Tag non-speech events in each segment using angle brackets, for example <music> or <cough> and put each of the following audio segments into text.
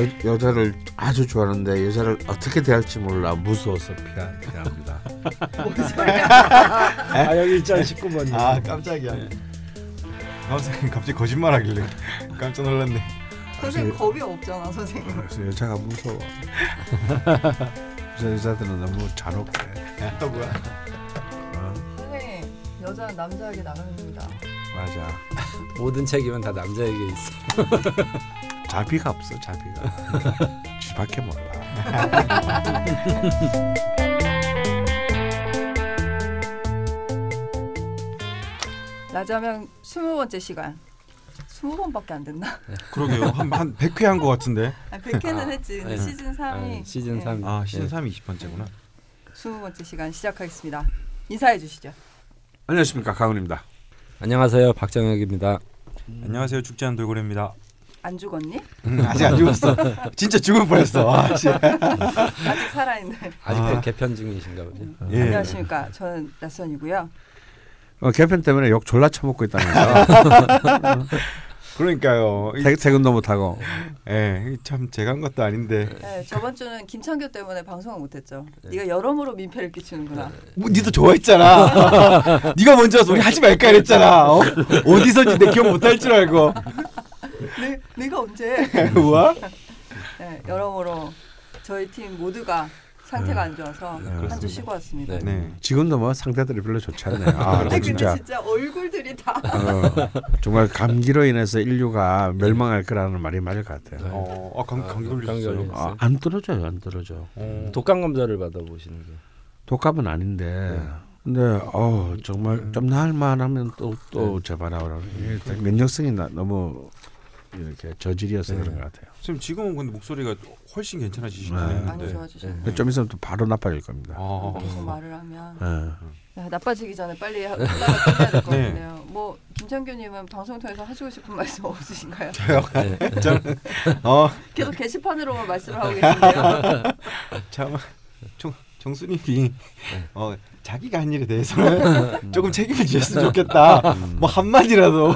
여, 여자를 아주 좋아하는데 여자를 어떻게 대할지 몰라 무서워서 피하, 피합니다. <laughs> 아 여기 1장 19번이요. 아 깜짝이야. 선생님 갑자기 거짓말하길래 깜짝 놀랐네. 선생님 겁이 없잖아 선생님. 그래서 여자가 무서워. 그래서 여자들은 너무 잔혹해. 또 뭐야? 어, 선생님 여자 는 남자에게 나갑니다. 맞아. 모든 책임은 다 남자에게 있어. <laughs> 자비가 없어 자비가. <laughs> 쥐밖에 몰라. <laughs> 라자명 스무 번째 시간. 스무 번밖에 안 됐나? 그러게요. 한한 100회 한 것 같은데. 아, 100회는 아, 했지. 네. 시즌 3이 아, 시즌 3. 아 시즌 3이 20번째구나. 스무 번째 시간 시작하겠습니다. 인사해 주시죠. 안녕하십니까 강훈입니다. 안녕하세요. 박정혁입니다. 안녕하세요. 죽지 않은 돌고래입니다. 안 죽었니? 음, 아직 안 죽었어. <laughs> 진짜 죽을 뻔했어. 아, 씨. 아직 살아있네. 아직도 아. 개편 중이신가 보죠. 예. 안녕하십니까. 저는 낯선이고요. 어, 개편 때문에 욕 졸라 처먹고 있다면서. <laughs> 그러니까요. 이- 퇴- 퇴근도 못 하고. 예, 참 제가 한 것도 아닌데. 네, 저번 주는 김창규 때문에 방송을 못했죠. 네가 여러모로 민폐를 끼치는구나. 뭐 니도 좋아했잖아. <laughs> 네가 먼저 와서 우리 하지 말까 이랬잖아. 어? 어디서지 내 기억 못할 줄 알고. 네, 내가 언제? <laughs> 뭐야? 네, 여러모로 저희 팀 모두가 상태가 안 좋아서 한주 그렇습니다. 쉬고 왔습니다. 네. 네. 지금도 뭐 상태들이 별로 좋지 않네요. 아, 근데 진짜. 진짜 얼굴들이 다 어, 정말 감기로 인해서 인류가 멸망할 거라는 말이 맞을 것 같아요. 어, 아, 감, 감기 아, 걸렸어요. 아, 안 떨어져요, 안 떨어져. 어. 독감 검사를 받아보시는 게. 독감은 아닌데. 네. 근데 어 정말 좀 나을 만 하면 또 또 재발하고 이게 면역성이 나, 너무 이렇게 저질이어서 네. 그런 것 같아요. 선생님 지금은 근데 목소리가 훨씬 괜찮아지시네요. 네. 많이 네. 좋아지셨네요. 좀 있으면 또 바로 나빠질 겁니다. 아, 계속 말을 하면 예. 야, 나빠지기 전에 빨리 하- 끝나야 끝내야 될 것 네. 같은데요. 뭐 김창규님은 방송 통해서 하시고 싶은 말씀 없으신가요? 네. <laughs> 저는 어, 계속 게시판으로만 말씀을 하고 계신데요. <laughs> 참 정, 정수님이 어, 자기가 한 일에 대해서는 <laughs> 조금 책임을 지었으면 좋겠다. 뭐 한마디라도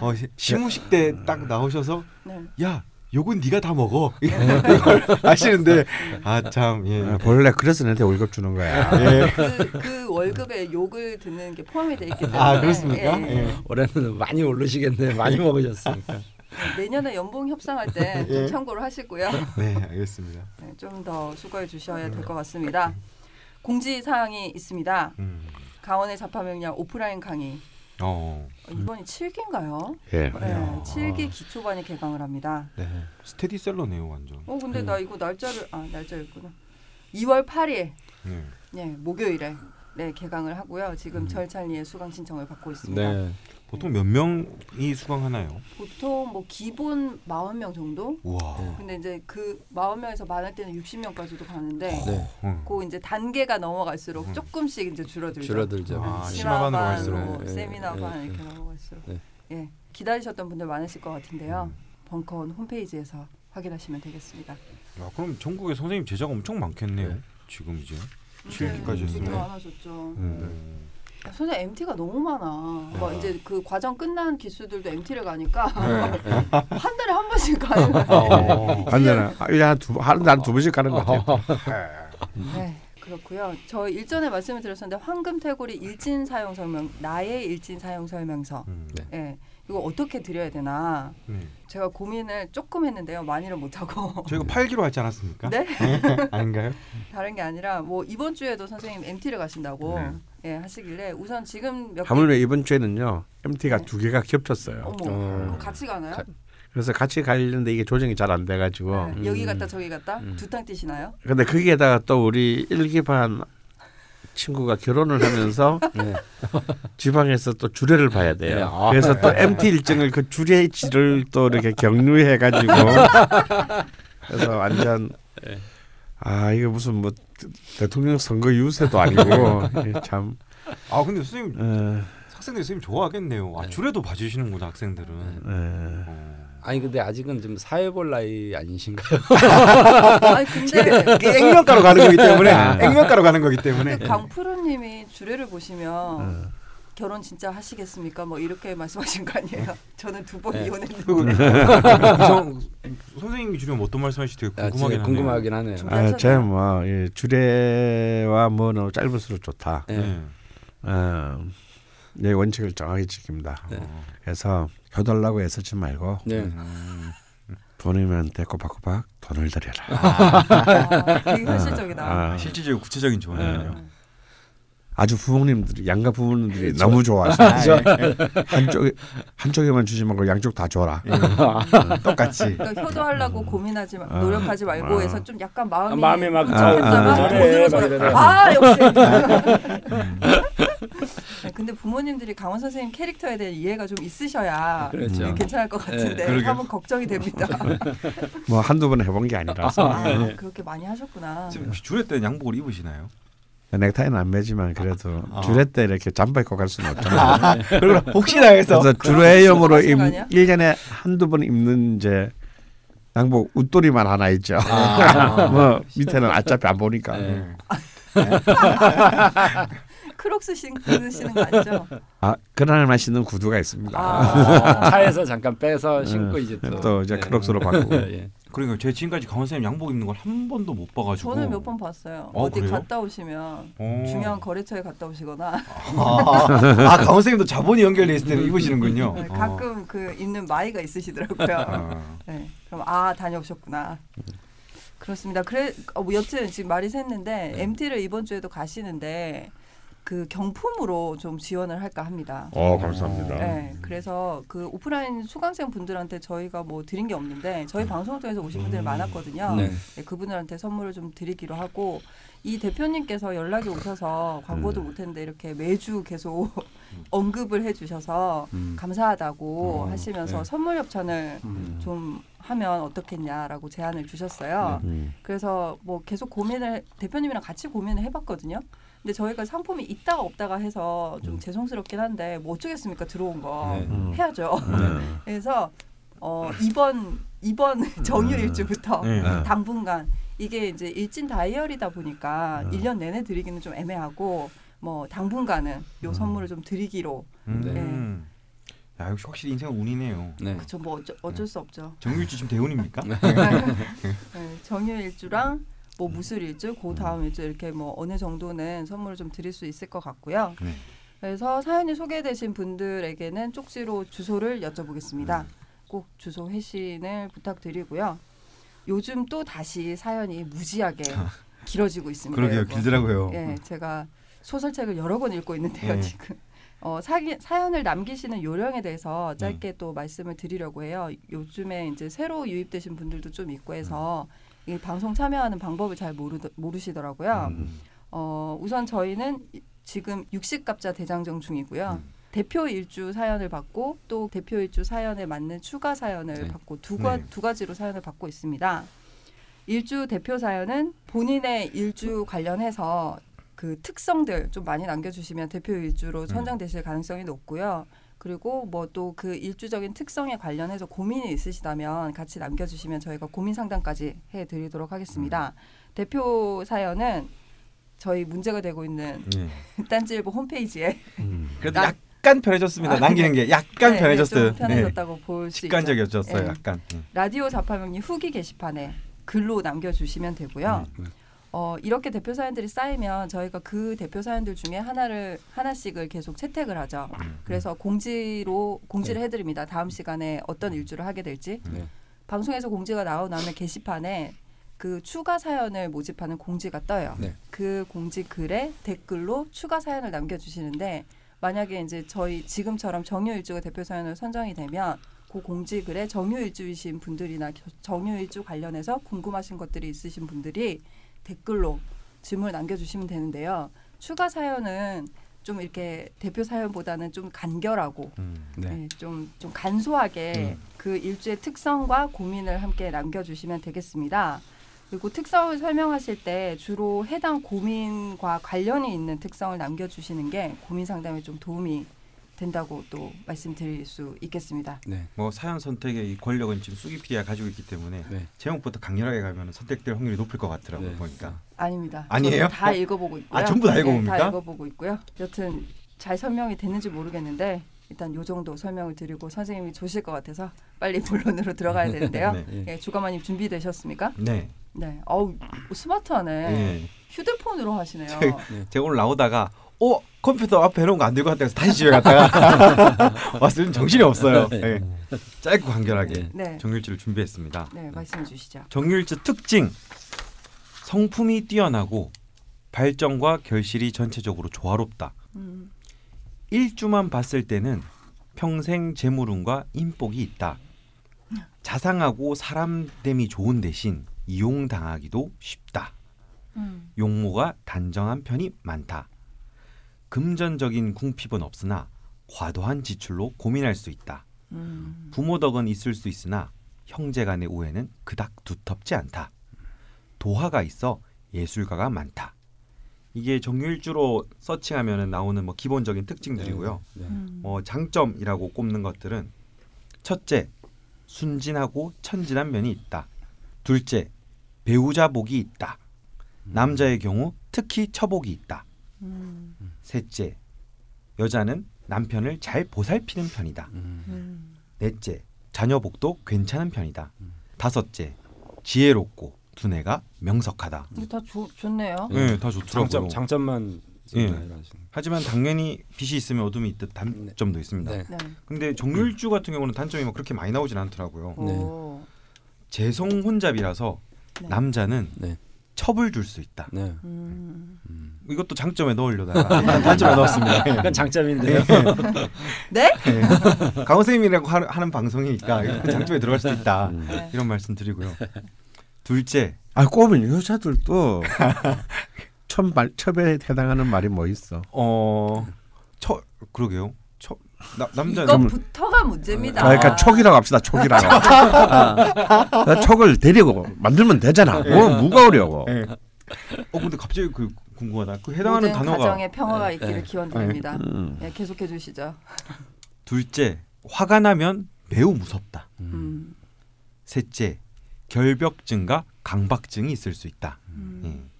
어, 시- 시무식 때 딱 나오셔서 네. 야 요건 네가 다 먹어 이걸 아시는데 <laughs> 아참 예. 아, 본래 그래서 내한테 월급 주는 거야. 예. 그, 그 월급에 욕을 듣는 게 포함이 돼 있기 때문에 아 그렇습니까? 예, 예. 올해는 많이 오르시겠네. 많이 먹으셨으니까. 내년에 연봉 협상할 때 <laughs> 좀 예. 참고를 하시고요. 네 알겠습니다. 좀더 수고해 주셔야 될 것 같습니다. 공지 사항이 있습니다. 음. 강원의 자파명량 오프라인 강의 어 어, 이번이 7기인가요? 예. 네, 7기 기초반이 개강을 합니다. 네. 스테디셀러네요 완전. 어 근데 나 이거 날짜를 아 날짜였구나. 2월 8일 네. 네 목요일에 네 개강을 하고요. 지금 음. 절찬리에 수강 신청을 받고 있습니다. 네. 보통 몇 명이 수강하나요? 보통 뭐 기본 40명 정도? 우와. 네. 근데 이제 그 40명에서 많을 때는 60명까지도 가는데 네. 응. 그 이제 단계가 넘어갈수록 음. 조금씩 이제 줄어들죠. 줄어들죠. 아, 심화반, 심화반으로 뭐 갈수록. 네, 세미나반 네, 이렇게 네. 넘어갈수록 네. 예 기다리셨던 분들 많으실 것 같은데요. 음. 벙커원 홈페이지에서 확인하시면 되겠습니다. 야, 그럼 전국에 선생님 제자가 엄청 많겠네요. 네. 지금 이제. 이제 7기까지 되게 했으면. 많아졌죠. 음. 야, 선생님 MT가 너무 많아. 막 이제 그 과정 끝난 기수들도 MT를 가니까 네. 한 달에 한 번씩 가는 거예요. 어. 한 달에 한두 하루에 두 번씩 가는 것 같아요. 네, 그렇고요. 저 일전에 말씀을 드렸었는데 황금 태고리 일진 사용 설명, 나의 일진 사용 설명서. 음. 네. 예, 이거 어떻게 드려야 되나? 네. 제가 고민을 조금 했는데요. 많이는 못 하고. 저희가 팔기로 하지 않았습니까? 네? <laughs> 아닌가요? 다른 게 아니라 뭐 이번 주에도 선생님 MT를 가신다고 네. 예, 하시길래 우선 지금 몇 하물며 이번 주에는요 MT가 네. 두 개가 겹쳤어요. 어머, 어. 그럼 같이 가나요? 가- 그래서 같이 가려는데 이게 조정이 잘 안 돼가지고. 네, 여기 음. 갔다 저기 갔다 음. 두탕 뛰시나요? 근데 거기에다가 또 우리 일기반 친구가 결혼을 하면서 <laughs> 네. 지방에서 또 주례를 봐야 돼요. 네, 아. 그래서 또 MT 일정을 그 주례지를 또 이렇게 격려해가지고 <laughs> 그래서 완전 네. 아 이거 무슨 뭐 대통령 선거 유세도 아니고 이게 <laughs> 참아 근데 선생님 어, 학생들 선생님 좋아하겠네요. 아 네. 줄에도 봐주시는구나 학생들은. 에, 어. 아니 근데 아직은 좀 사회 볼 나이 아니신가요? <laughs> 아니 근데 이게 액면가로 가는 거기 때문에 아. 액면가로 가는 거기 때문에. 강프로님이 주례를 보시면 어. 결혼 진짜 하시겠습니까? 뭐 이렇게 말씀하신 거 아니에요? 저는 두번 네. 이혼했는데 <laughs> 이성 선생님이 주로 어떤 말씀하실지 되게 아, 궁금하긴 하네요. 궁금하긴 하네요. 좀- 아, 제뭐 예, 주례와 뭐는 짧을수록 좋다. 네. 네. 어, 내 원칙을 정확히 지킵니다. 네. 어. 그래서 효달라고 애쓰지 말고 네. 음. 부모님한테 꼬박꼬박 돈을 드려라. 아, 되게 현실적이다. 아, 실질적이고 구체적인 조언이네요. 네. 아주 부모님들이 양가 부모님들이 그렇죠. 너무 좋아하셔. 아, 예. 한쪽에 한쪽에만 주지 말고 양쪽 다 줘라. 예. 똑같이. 그러니까 효도하려고 고민하지 마, 아. 노력하지 말고 아. 해서 좀 약간 마음이 아, 마음이 막 끔찍했다가 아, 아, 돈으로 아. 그래. 아 역시. 음. 네, 근데 부모님들이 강원 선생님 캐릭터에 대한 이해가 좀 있으셔야 그렇죠. 네, 괜찮을 것 같은데 네. 한번 걱정이 됩니다. 뭐 한두 번 해본 게 아니라서 아, 네. 그렇게 많이 하셨구나. 지금 주례 때는 양복을 입으시나요? 넥타이는 안 매지만 그래도 아. 주례 때 이렇게 잠바 입고 갈 수는 없잖아요. 아, <laughs> 그리고 혹시나 해서 그래서 주례용으로 입, 거 아니야? 1년에 한두 번 입는 이제 양복 웃돌이만 하나 있죠. 아. <laughs> 뭐 밑에는 어차피 안 보니까. 네. <laughs> 크록스 신으시는 거 아니죠? 아 그날만 신는 구두가 있습니다. 아, <laughs> 차에서 잠깐 빼서 신고 네. 이제 또, 또 이제 네. 크록스로 <laughs> 바꾸고. 예. 그러니까 제가 지금까지 강원 선생님 양복 입는 걸 한 번도 못 봐가지고. 저는 몇 번 봤어요. 어, 어디 그래요? 갔다 오시면 어. 중요한 거래처에 갔다 오시거나 아, 아 강원 선생님도 자본이 연결돼 있을 때는 입으시는군요. 네, 어. 가끔 그 있는 마이가 있으시더라고요. 아. <laughs> 네, 그럼 아 다녀오셨구나. 그렇습니다. 그래 어, 뭐 여튼 지금 말이 샜는데 네. MT를 이번 주에도 가시는데 그 경품으로 좀 지원을 할까 합니다. 어 감사합니다. 네, 그래서 그 오프라인 수강생 분들한테 저희가 뭐 드린 게 없는데 저희 방송을 통해서 오신 분들이 음. 많았거든요. 네. 네, 그분들한테 선물을 좀 드리기로 하고 이 대표님께서 연락이 오셔서 광고도 음. 못했는데 이렇게 매주 계속 <laughs> 언급을 해주셔서 음. 감사하다고 어, 하시면서 네. 선물 협찬을 음. 좀 하면 어떻겠냐라고 제안을 주셨어요. 음. 그래서 뭐 계속 고민을 대표님이랑 같이 고민을 해봤거든요. 근데 저희가 상품이 있다가 없다가 해서 좀 음. 죄송스럽긴 한데 뭐 어쩌겠습니까 들어온 거 네. 음. 해야죠. 네. <laughs> 그래서 어 이번 이번 정유 일주부터 네. 네. 당분간 이게 이제 일진 다이어리다 보니까 음. 일 1년 내내 드리기는 좀 애매하고 뭐 당분간은 요 음. 선물을 좀 드리기로 음. 야 역시 확실히 인생은 운이네요. 네. 그쵸 뭐 어쩌, 어쩔 수 없죠. 정규일주 지금 대운입니까? <laughs> <laughs> 네, 정유 일주랑 뭐 무술 일주, 그 다음 일주 이렇게 뭐 어느 정도는 선물을 좀 드릴 수 있을 것 같고요. 네. 그래서 사연이 소개되신 분들에게는 쪽지로 주소를 여쭤보겠습니다. 음. 꼭 주소 회신을 부탁드리고요. 요즘 또 다시 사연이 무지하게 길어지고 있습니다. 그러게요 여러분. 길더라고요. 예, 제가 소설책을 여러 권 읽고 있는데요 네. 지금. 어, 사기, 사연을 남기시는 요령에 대해서 음. 짧게 또 말씀을 드리려고 해요. 요즘에 이제 새로 유입되신 분들도 좀 있고 해서 이 방송 참여하는 방법을 잘 모르, 모르시더라고요. 음. 어, 우선 저희는 이- 지금 60갑자 대장정 중이고요. 음. 대표 일주 사연을 받고 또 대표 일주 사연에 맞는 추가 사연을 네. 받고 두, 가, 네. 두 가지로 사연을 받고 있습니다. 일주 대표 사연은 본인의 일주 관련해서 그 특성들 좀 많이 남겨주시면 대표 일주로 선정되실 가능성이 높고요. 그리고 뭐 또 그 일주적인 특성에 관련해서 고민이 있으시다면 같이 남겨주시면 저희가 고민 상담까지 해드리도록 하겠습니다. 대표 사연은 저희 문제가 되고 있는 네. <laughs> 딴지일보 홈페이지에 음. 그래도 나- 약간 편해졌습니다. 아, 남기는 게 약간 네, 편해졌어요. 좀 편해졌다고 볼수 있죠. 직관적이었어요. 네. 약간. 네. 라디오 자파명리 후기 게시판에 글로 남겨주시면 되고요. 음. 어, 이렇게 대표 사연들이 쌓이면 저희가 그 대표 사연들 중에 하나를 하나씩을 계속 채택을 하죠. 음. 그래서 공지로 공지를 해드립니다. 다음 시간에 어떤 일주를 하게 될지 네. 방송에서 공지가 나오고 나면 게시판에 그 추가 사연을 모집하는 공지가 떠요. 네. 그 공지 글에 댓글로 추가 사연을 남겨주시는데 만약에 이제 저희 지금처럼 정유일주가 대표 사연으로 선정이 되면 그 공지 글에 정유일주이신 분들이나 겨- 정유일주 관련해서 궁금하신 것들이 있으신 분들이 댓글로 질문을 남겨주시면 되는데요. 추가 사연은 좀 이렇게 대표 사연보다는 좀 간결하고 음. 네. 네, 좀, 좀 간소하게 그 일주의 특성과 고민을 함께 남겨주시면 되겠습니다. 그리고 특성을 설명하실 때 주로 해당 고민과 관련이 있는 특성을 남겨주시는 게 고민 상담에 좀 도움이 된다고 또 말씀드릴 수 있겠습니다. 네. 뭐 사연 선택의 이 권력은 지금 수기 PD가 가지고 있기 때문에 네. 제목부터 강렬하게 가면 선택될 확률이 높을 것 같더라고요 네. 보니까. 아닙니다. 아니에요? 다 읽어보고 있고요. 아, 전부 다 네, 읽어봅니까? 다 읽어보고 있고요. 여튼 잘 설명이 됐는지 모르겠는데 일단 요 정도 설명을 드리고 선생님이 조실 것 같아서 빨리 <laughs> 본론으로 들어가야 되는데요. 네. 예. 예, 주가마님 준비되셨습니까? 네. 네. 어우 스마트하네. 네. 휴대폰으로 하시네요. 제가 오늘 나오다가 어 컴퓨터 앞에 해놓은 거 안 들고 갔다가 다시 집에 갔다가 <laughs> 왔으면 정신이 없어요. 네. 짧고 간결하게 네. 정률주를 준비했습니다. 네, 말씀해 주시죠. 정률주 특징 성품이 뛰어나고 발전과 결실이 전체적으로 조화롭다. 음. 일주만 봤을 때는 평생 재물운과 인복이 있다. 자상하고 사람됨이 좋은 대신 이용당하기도 쉽다. 음. 용모가 단정한 편이 많다. 금전적인 궁핍은 없으나 과도한 지출로 고민할 수 있다. 음. 부모 덕은 있을 수 있으나 형제 간의 우애는 그닥 두텁지 않다. 도화가 있어 예술가가 많다. 이게 정유일주로 서칭하면 나오는 뭐 기본적인 특징들이고요. 네. 음. 어, 장점이라고 꼽는 것들은 첫째, 순진하고 천진한 면이 있다. 둘째, 배우자 복이 있다. 남자의 경우 특히 처복이 있다. 음. 셋째, 여자는 남편을 잘 보살피는 편이다. 음. 음. 넷째, 자녀 복도 괜찮은 편이다. 다섯째, 지혜롭고 두뇌가 명석하다. 이거 다 좋, 좋네요. 네, 다 좋더라고요. 장점 장점만. 말하시는. 하지만 당연히 빛이 있으면 어둠이 있듯 단점도 있습니다. 네. 네. 근데 정률주 같은 경우는 단점이 뭐 그렇게 많이 나오진 않더라고요. 네. 오. 재성 혼잡이라서 네. 남자는 네. 첩을 줄 수 있다. 네. 음. 음. 이것도 장점에 넣으려다가 <laughs> 단점에 넣었습니다. 약간 장점인데요. 네? 강호 선생님이라고 하는, 하는 방송이니까 이건 장점에 들어갈 수도 있다. 네. 이런 말씀 드리고요. 둘째, 아 꼽은 여자들도 첩에 해당하는 말이 뭐 있어? 어, 처 그러게요. 처 나, 남자 이거부터가 문제입니다. 아, 그러니까 촉이라고 합시다. 촉이라고. 아, 촉을 데리고 만들면 되잖아. 뭐 뭐가 어려워. 예. 어 근데 갑자기 그 궁금하다. 그 해당하는 단어가 가정에 평화가 네. 있기를 네. 기원드립니다. 음. 네, 계속해 주시죠. 둘째, 화가 나면 매우 무섭다. 음. 음. 셋째, 결벽증과 강박증이 있을 수 있다. 음. 예.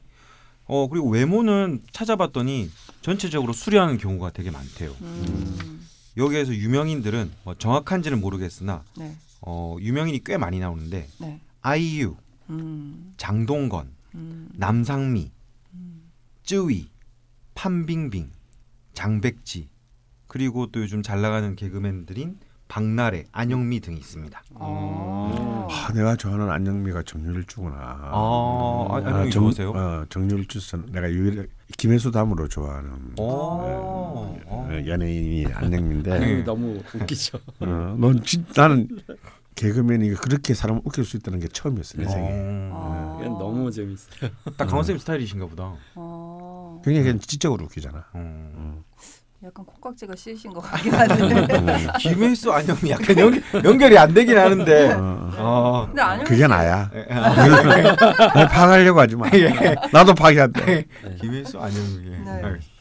어 그리고 외모는 찾아봤더니 전체적으로 수려한 경우가 되게 많대요. 음. 여기에서 유명인들은 뭐 정확한지는 모르겠으나 네. 어, 유명인이 꽤 많이 나오는데 네. 아이유, 음. 장동건, 음. 남상미, 음. 쯔위, 판빙빙, 장백지 그리고 또 요즘 잘 나가는 개그맨들인 박나래, 안영미 등이 있습니다. 어. 아, 내가 좋아하는 안영미가 정률주구나. 아, 아, 안영미 정- 좋으세요? 어, 정률주 선 내가 유일 김혜수 다음으로 좋아하는 오. 어, 어. 연예인이 안영미인데. 네. 너무 웃기죠. 어, 넌 진, 나는 개그맨이 그렇게 사람 을 웃길 수 있다는 게 처음이었어 내 생에. 이건 너무 재밌어요. 딱 강원 쌤 스타일이신가 보다. 어. 굉장히 그냥 지적으로 웃기잖아. 어. 약간 콧깍지가 씌으신 것 같긴 한데. <laughs> 김혜수, 안영미 약간 연, 연결이 안 되긴 하는데. 어, 어. 근데 안녕 그게 나야. 예. 날 파가려고 하지 마. 나도 파기한다. 김혜수, 안영미. 예. 네. 알겠습니다.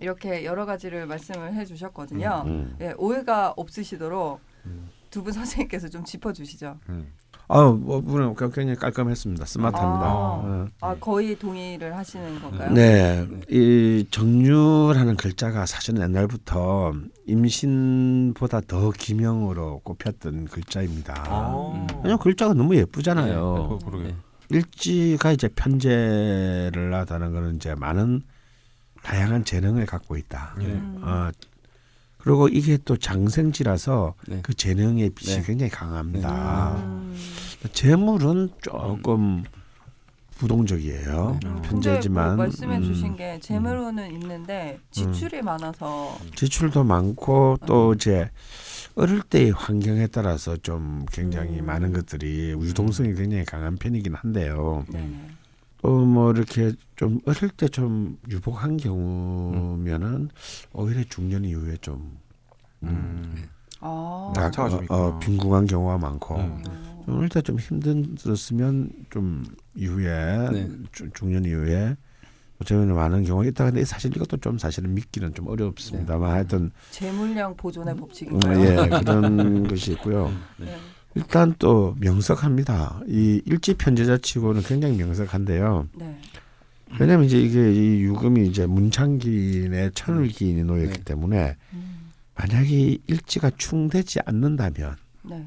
이렇게 여러 가지를 말씀을 해주셨거든요. 음. 예, 오해가 없으시도록 음. 두분 선생님께서 좀 짚어주시죠. 음. 아, 뭐 물론 굉장히 깔끔했습니다. 스마트합니다. 아. 어. 아 거의 동의를 하시는 건가요? 네, 이 정률하는 글자가 사실은 옛날부터 임신보다 더 기명으로 꼽혔던 글자입니다. 아. 왜냐면 글자가 너무 예쁘잖아요. 네, 그러게. 네. 일지가 이제 편제를 하다는 거는 이제 많은 다양한 재능을 갖고 있다. 예. 음. 어, 그리고 이게 또 장생지라서 네. 그 재능의 빛이 네. 굉장히 강합니다. 음. 재물은 조금 부동적이에요. 네. 음, 편제지만 근데 뭐 말씀해 음, 주신 게 재물로는 있는데 지출이 많아서 지출도 많고 또 이제 어릴 때의 환경에 따라서 좀 굉장히 음. 많은 것들이 유동성이 굉장히 강한 편이긴 한데요. 네네. 또뭐 이렇게 좀 어릴 때 좀 유복한 경우면은 오히려 중년 이후에 좀 음. 아. 나- 차가 좀 어, 있구나. 어, 빈궁한 경우가 많고 음. 어. 좀 어릴 때좀 힘들었으면 좀 이후에 네. 주- 중년 이후에 어쩌면 많은 경우가 있다 근데 사실 이것도 좀 사실은 믿기는 좀 어렵습니다만 하여튼 재물량 보존의 음, 법칙인가요? 예 그런 것이 있고요. 네. 일단 또 명석합니다. 이 일지 편제자치고는 굉장히 명석한데요. 네. 왜냐면 이제 이게 이 유금이 이제 문창기인의 천을기인이 놓였기 네. 때문에 음. 만약에 일지가 충되지 않는다면 네.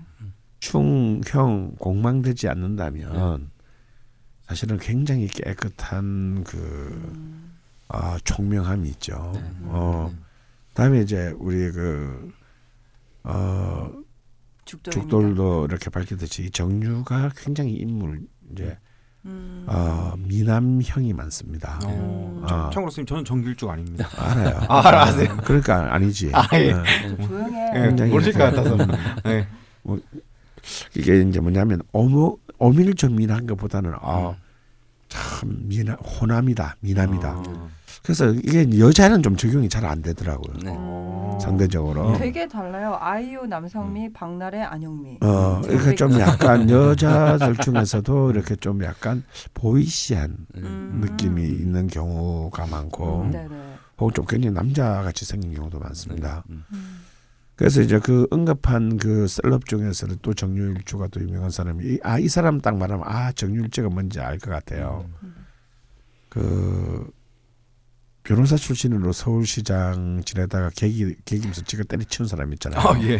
충형 공망되지 않는다면 사실은 굉장히 깨끗한 그 음. 아, 총명함이 있죠. 네. 어 다음에 이제 우리 그 어, 죽돌입니다. 죽돌도 이렇게 밝혔듯이 이 정유가 굉장히 인물 이제 음. 어, 미남형이 많습니다. 어, 음. 아. 참고로 선생님 저는 정길쭉 아닙니다. 알아요. <laughs> 아, 아세요? 그러니까 아니지. 아, 예. 어. 좀 조용해. 예, 모르실 것 같아서. 음. 네. 이게 이제 뭐냐면 어머 어밀조밀한 것보다는 아, 참 미남 호남이다 미남이다. 어. 그래서 이게 여자는 좀 적용이 잘 안 되더라고요. 네. 어. 상대적으로. 되게 달라요. 아이유 남성미, 박나래 안영미. 어, 이렇게 좀 약간 <laughs> 여자들 중에서도 이렇게 좀 약간 보이시한 음. 느낌이 있는 경우가 많고, 음. 네네. 혹은 좀 굉장히 남자같이 생긴 경우도 많습니다. 음. 음. 그래서 이제 그 언급한 그 셀럽 중에서는 또 정유일주가 또 유명한 사람이 이- 아, 이 사람 딱 말하면 아, 정유일주가 뭔지 알 것 같아요. 음. 그 변호사 출신으로 서울시장 지내다가 계기 계기면서 지가 때리치는 사람 있잖아요. 어, 예.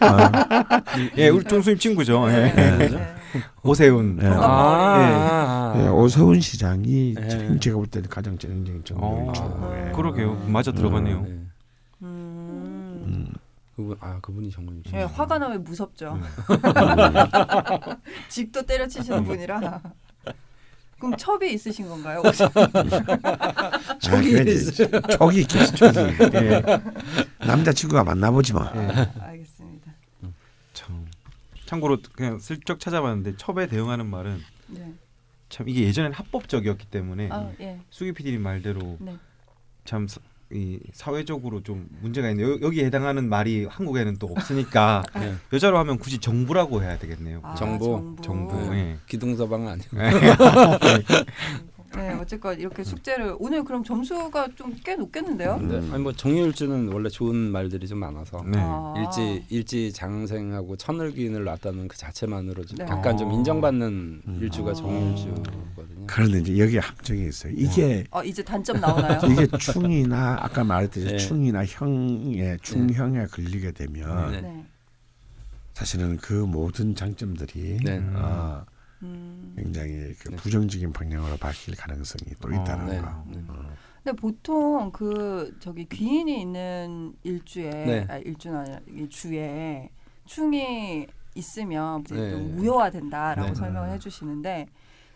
아, 예, 우리 종수님 친구죠. 예. 네. 네. 오세훈. 네. 아, 아, 예, 오세훈 시장이 예. 참 제가 볼 때는 가장 정정적인 정유일주. 어, 예. 그러게요. 맞아 들어가네요. 네. 음. 음. 그분 아 그분이 정말 예, 화가 나면 무섭죠. 음. <laughs> 직도 때려치시는 분이라. <laughs> 그럼 첩이 있으신 건가요? <laughs> 아, 이제 촉이 있겠지. 예. 남자친구가 만나보지 마. 알겠습니다. 참. 참고로 그냥 슬쩍 찾아봤는데 첩에 대응하는 말은 네. 참 이게 예전엔 합법적이었기 때문에 아 예. 수기 PD님 말대로 네. 참 이 사회적으로 좀 문제가 있는데 여, 여기에 해당하는 말이 한국에는 또 없으니까 <laughs> 네. 여자로 하면 굳이 정부라고 해야 되겠네요. 아, 정보. 정부. 네. 예. 기둥서방 아니고 <laughs> <laughs> 네, 어쨌건 이렇게 숙제를 오늘 그럼 점수가 좀 꽤 높겠는데요? 네. 아니 뭐 정유일주는 원래 좋은 말들이 좀 많아서 네. 아. 일지 일지 장생하고 천을기인을 낳았다는 그 자체만으로 좀 네. 약간 좀 어. 인정받는 음. 일주가 어. 정유일주거든요. 그런데 이제 여기에 함정이 있어요. 이게 어, 이제 단점 나오나요? <laughs> 이게 충이나 아까 말했듯이 네. 충이나 형에 충형에 걸리게 되면 네. 네. 사실은 그 모든 장점들이 네. 어, 음. 굉장히 그 네. 부정적인 방향으로 바뀔 가능성이 또 어, 있다는 네. 거. 네. 어. 근데 보통 그 저기 귀인이 있는 일주에 네. 아, 일주는 아니라 이 주에 충이 있으면 이제 네. 좀 무효화된다라고 네. 설명을 해주시는데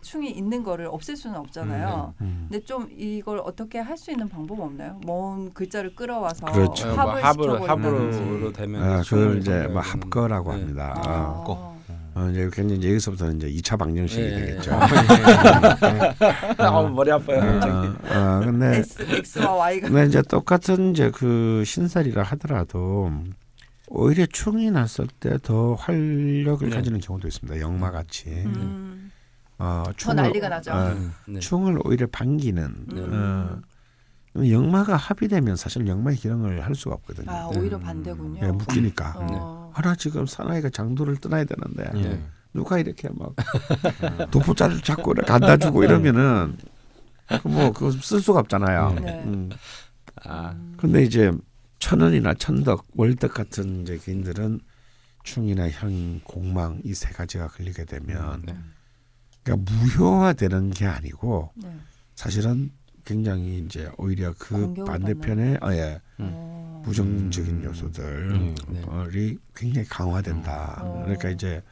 충이 있는 거를 없앨 수는 없잖아요. 음. 근데 좀 이걸 어떻게 할 수 있는 방법 없나요? 먼 글자를 끌어와서 그렇죠. 어, 뭐 합을 합으로 되면 아, 충을 그걸 이제 뭐. 합거라고 네. 합니다. 아. 어. 거. 어, 이제 굉장히 이제 여기서부터는 이제 2차 방정식이 예, <laughs> 예. 되겠죠. 아 머리 아파요. 어, 어, 근데 X, X와 Y가 근데 이제 똑같은 이제 그 신살이라 하더라도 오히려 충이 났을 때 더 활력을 네. 가지는 경우도 있습니다. 영마같이 음, 어, 더 충을, 난리가 나죠. 어, 네. 충을 오히려 반기는 네. 어, 영마가 합의되면 사실 영마의 기능을 할 수가 없거든요. 아 오히려 반대군요. 예, 묶이니까. 어. 하나 지금 사나이가 장도를 떠나야 되는데 예. 누가 이렇게 막 <laughs> 도포자를 잡고 갖다 주고 이러면은 뭐 그거 쓸 수가 없잖아요. 네. 음. 아 근데 이제 천원이나 천덕, 월덕 같은 이제 개인들은 충이나 형, 공망 이 세 가지가 걸리게 되면 네. 그러니까 무효화되는 게 아니고 네. 사실은 굉장히 이제 오히려 그 반대편에 어, 예, 어. 부정적인 음. 요소들이 네. 굉장히 강화된다. 어. 그러니까 이제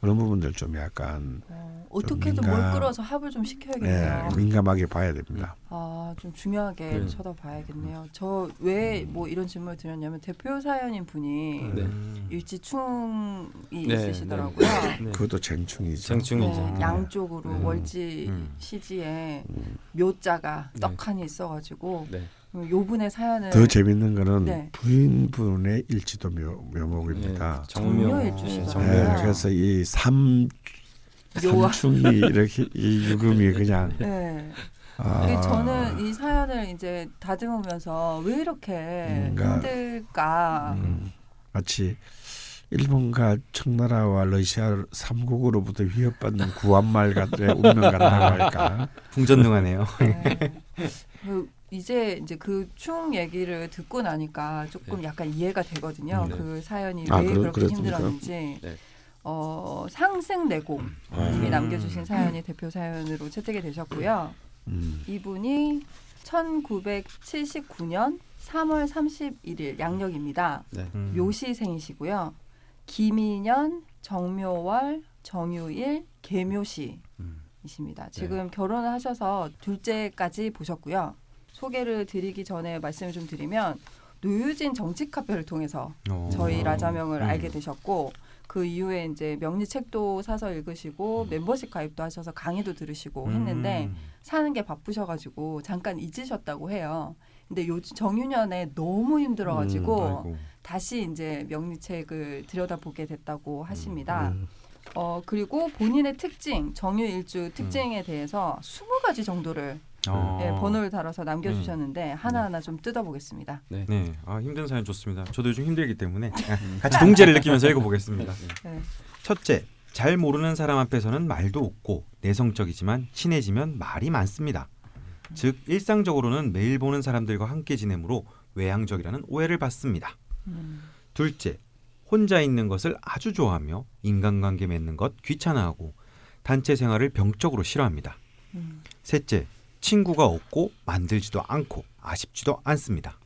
그런 부분들 좀 약간 어, 어떻게든 민감- 뭘 끌어서 합을 좀 예, 시켜야겠네요. 민감하게 봐야 됩니다. 아, 좀 중요하게 네. 쳐다봐야겠네요. 저 왜 뭐 이런 질문을 드렸냐면 대표 사연인 분이 네. 일지충이 네, 있으시더라고요. 네. 그것도 쟁충이죠. 쟁충이죠. 네, 양쪽으로 음. 월지 음. 시지에 음. 묘자가 네. 떡하니 있어가지고 네. 요 분의 사연을 더 재밌는 거는 네. 부인분의 일지도 묘, 묘목입니다. 정묘 정묘 일주시죠. 네, 정묘. 네, 그래서 이 삼, 묘와- 삼충이 이렇게 이 유금이 그냥 네. 아, 저는 이 사연을 이제 다듬으면서 왜 이렇게 음, 그러니까- 힘들까? 음, 마치 일본과 청나라와 러시아 삼국으로부터 위협받는 구한말 같은 운명 같다고 할까. <laughs> 풍전등하네요. 네. <laughs> 그 이제 이제 그 충 얘기를 듣고 나니까 조금 약간 이해가 되거든요. 네. 그 사연이 아, 왜 그렇- 그렇게 그렇습니까? 힘들었는지. 네. 어, 상생 내공 님이 음. 남겨주신 사연이 대표 사연으로 채택이 되셨고요. 음. 이분이 1979년 3월 31일 양력입니다. 네. 음. 묘시생이시고요. 김인현, 정묘월, 정유일, 개묘시이십니다. 음. 지금 결혼을 하셔서 둘째까지 보셨고요. 소개를 드리기 전에 말씀을 좀 드리면 노유진 정치 카페를 통해서 어. 저희 라자명을 음. 알게 되셨고 그 이후에 이제 명리 책도 사서 읽으시고 멤버십 가입도 하셔서 강의도 들으시고 했는데 음. 사는 게 바쁘셔가지고 잠깐 잊으셨다고 해요. 근데 요 정유년에 너무 힘들어가지고 음. 다시 이제 명리책을 들여다보게 됐다고 하십니다. 음. 어 그리고 본인의 특징 정유일주 특징에 대해서 20가지 정도를 어. 예, 번호를 달아서 남겨주셨는데 하나하나 좀 뜯어보겠습니다. 네, 아 힘든 사연 좋습니다. 저도 요즘 힘들기 때문에 <laughs> 같이 동지를 느끼면서 읽어보겠습니다. 네. 첫째, 잘 모르는 사람 앞에서는 말도 없고 내성적이지만 친해지면 말이 많습니다. 즉 일상적으로는 매일 보는 사람들과 함께 지내므로 외향적이라는 오해를 받습니다. 음, 둘째, 혼자 있는 것을 아주 좋아하며 인간관계 맺는 것 귀찮아하고 단체 생활을 병적으로 싫어합니다. 음. 셋째, 친구가 없고 만들지도 않고 아쉽지도 않습니다.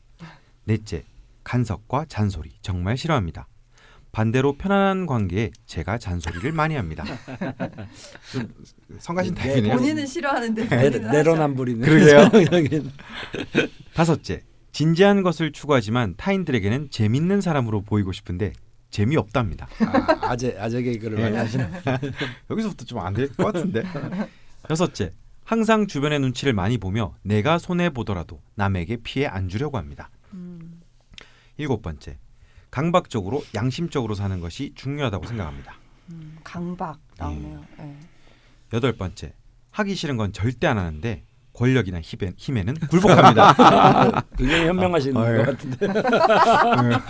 넷째, 간섭과 잔소리 정말 싫어합니다. 반대로 편안한 관계에 제가 잔소리를 많이 합니다. <laughs> 좀 성가신 네, 타입이네요. 본인은 싫어하는데 내, 본인은 하죠. 내로남불이네. 그러게요. <laughs> 다섯째, 진지한 것을 추구하지만 타인들에게는 재밌는 사람으로 보이고 싶은데 재미없답니다. 아, 아재 아재 개그를 많이 예. 하시는. <laughs> 여기서부터 좀 안 될 것 같은데. 여섯째, 항상 주변의 눈치를 많이 보며 내가 손해 보더라도 남에게 피해 안 주려고 합니다. 음, 일곱 번째, 강박적으로 양심적으로 사는 것이 중요하다고 생각합니다. 음, 강박 나오네요. 예. 여덟 번째, 하기 싫은 건 절대 안 하는데 권력이나 힘에, 힘에는 굴복합니다. <laughs> 굉장히 현명하신 아, 예. 것 같은데. 어,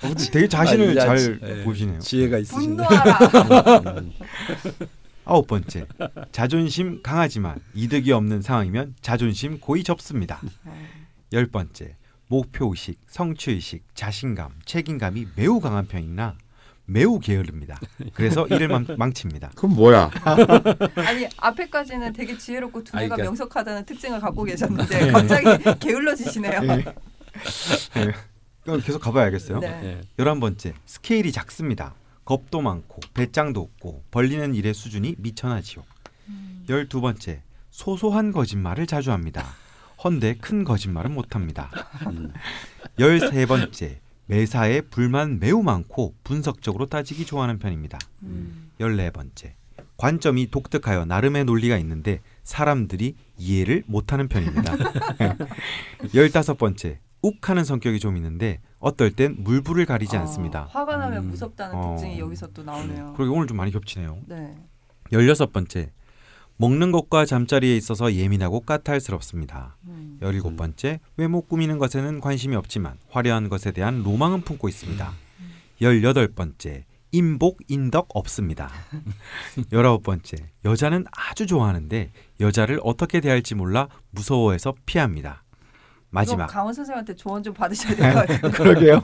근데 되게 자신을 아, 잘 예. 보시네요. 지혜가 있으신데. 분노하라. 아홉 번째, 자존심 강하지만 이득이 없는 상황이면 자존심 고이 접습니다. 네. 열 번째, 목표 의식, 성취 의식, 자신감, 책임감이 매우 강한 편이나 매우 게으릅니다. 그래서 일을 망, 망칩니다. 그건 뭐야? <laughs> 아니 앞에까지는 되게 지혜롭고 두뇌가 아니, 그러니까- 명석하다는 특징을 갖고 계셨는데 갑자기 <laughs> 게을러지시네요. <laughs> 그럼 계속 가봐야겠어요. 네. 예. 열한 번째, 스케일이 작습니다. 겁도 많고 배짱도 없고 벌리는 일의 수준이 미천하지요. 음. 열두 번째, 소소한 거짓말을 자주 합니다. 헌데 큰 거짓말은 못합니다. <laughs> 음. 열세 번째, 매사에 불만 매우 많고 분석적으로 따지기 좋아하는 편입니다. 음. 열네 번째, 관점이 독특하여 나름의 논리가 있는데 사람들이 이해를 못하는 편입니다. <laughs> 열다섯 번째, 욱하는 성격이 좀 있는데 어떨 땐 물불을 가리지 아, 않습니다. 화가 나면 음. 무섭다는 어. 특징이 여기서 또 나오네요. 그리고 오늘 좀 많이 겹치네요. 네. 열여섯 번째, 먹는 것과 잠자리에 있어서 예민하고 까탈스럽습니다. 음. 열일곱 번째, 외모 꾸미는 것에는 관심이 없지만 화려한 것에 대한 로망은 품고 있습니다. 열여덟 번째, 인복 인덕 없습니다. <laughs> 열아홉 번째, 여자는 아주 좋아하는데 여자를 어떻게 대할지 몰라 무서워해서 피합니다. 마지막 강원 선생한테 조언 좀 받으셔야 될 것 같아요. <laughs> 그러게요.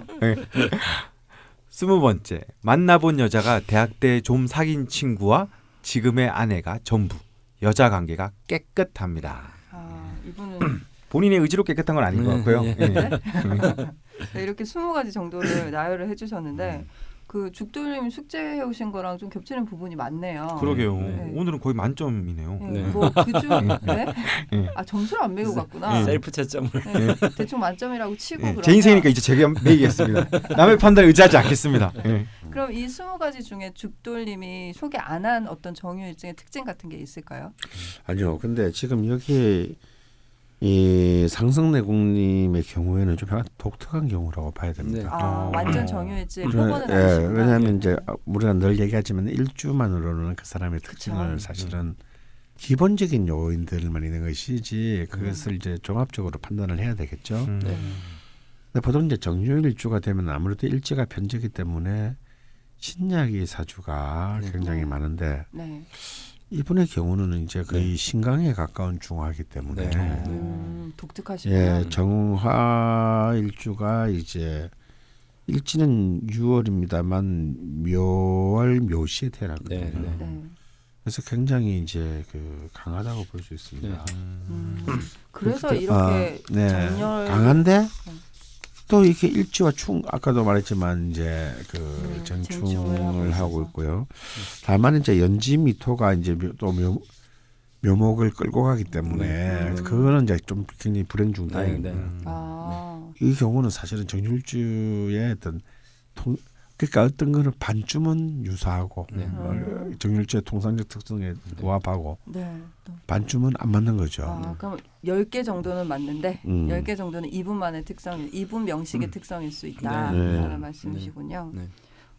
스무 번째, 만나본 여자가 대학 때 좀 사귄 친구와 지금의 아내가 전부 여자 관계가 깨끗합니다. 아, 이분은 <clears throat> 본인의 의지로 깨끗한 건 아닌 것 같고요. 예. 예. <laughs> 네, 이렇게 20가지 정도를 나열을 해주셨는데 그 죽돌님 숙제해 오신 거랑 좀 겹치는 부분이 많네요. 그러게요. 네. 오늘은 거의 만점이네요. 네. 네. 뭐 그중 네? 예. 아 점수를 안 매고 갔구나. 셀프 채점을. 네, 대충 만점이라고 치고 예, 그러면 제 인생이니까 이제 제가 매기겠습니다. 남의 판단에 의지하지 않겠습니다. 예. 그럼 이 20가지 중에 죽돌님이 소개 안 한 어떤 정유일증의 특징 같은 게 있을까요? 아니요. 근데 지금 여기 이 상승 내공님의 경우에는 좀 약간 독특한 경우라고 봐야 됩니다. 네. 아 어. 완전 그래, 표본은 예. 왜냐하면 이제 우리가 늘 얘기하지만 일주만으로는 그 사람의 특징을 그쵸. 사실은 기본적인 요인들만 있는 것이지 그것을 이제 종합적으로 판단을 해야 되겠죠. 음. 네. 근데 보통 이제 정유일주가 되면 아무래도 일지가 편제기 때문에 신약의 사주가 네. 굉장히 많은데 네. 이분의 경우는 이제 거의 네. 신강에 가까운 중화이기 때문에 네. 음, 독특하시군요. 예 정화 일주가 이제 일지는 6월입니다만 묘월 묘시에 태어났거든요. 네, 네. 네. 그래서 굉장히 이제 그 강하다고 볼 수 있습니다. 네. 음, 그래서 그때- 이렇게 아, 네. 정렬 강한데 네. 또 이렇게 일지와 충 아까도 말했지만 이제 그 음, 정충을 정충을 하고. 있고요. 다만 이제 연지 미토가 이제 묘- 또 묘, 묘목을 끌고 가기 때문에 네. 음. 그거는 이제 좀 굉장히 불행중다. 네, 네. 아, 이 경우는 사실은 정률주의 어떤 통 그러니까 어떤 거는 반쯤은 유사하고 네. 어, 정률주의 통상적 특성에 부합하고 네. 또. 반쯤은 안 맞는 거죠. 아, 그럼 10개 정도는 맞는데 음. 10개 정도는 이분만의 특성, 이분 명식의 특성일 수 있다. 네. 라는 말씀이시군요. 네.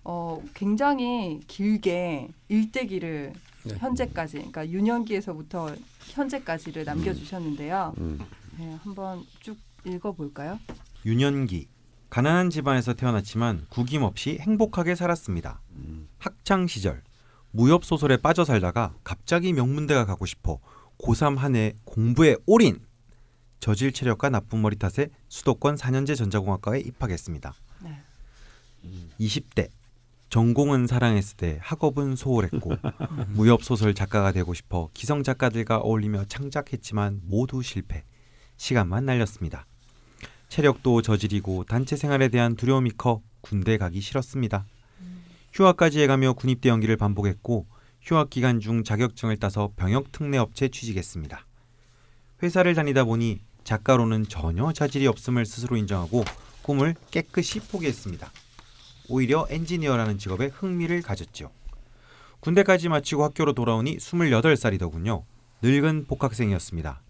어, 굉장히 길게 일대기를 네. 현재까지, 그러니까 유년기에서부터 현재까지를 남겨주셨는데요. 음. 네, 한번 쭉 읽어볼까요? 유년기 가난한 집안에서 태어났지만 구김없이 행복하게 살았습니다. 학창 시절 무협 소설에 빠져 살다가 갑자기 명문대가 가고 싶어 고3 한 해 공부에 올인. 저질 체력과 나쁜 머리 탓에 수도권 4년제 전자공학과에 입학했습니다. 네. 20대 전공은 사랑했을 때 학업은 소홀했고 <laughs> 무협 소설 작가가 되고 싶어 기성 작가들과 어울리며 창작했지만 모두 실패. 시간만 날렸습니다. 체력도 저질이고 단체 생활에 대한 두려움이 커 군대 가기 싫었습니다. 휴학까지 해가며 군입대 연기를 반복했고 휴학 기간 중 자격증을 따서 병역 특례 업체 취직했습니다. 회사를 다니다 보니 작가로는 전혀 자질이 없음을 스스로 인정하고 꿈을 깨끗이 포기했습니다. 오히려 엔지니어라는 직업에 흥미를 가졌죠. 군대까지 마치고 학교로 돌아오니 28살이더군요. 늙은 복학생이었습니다.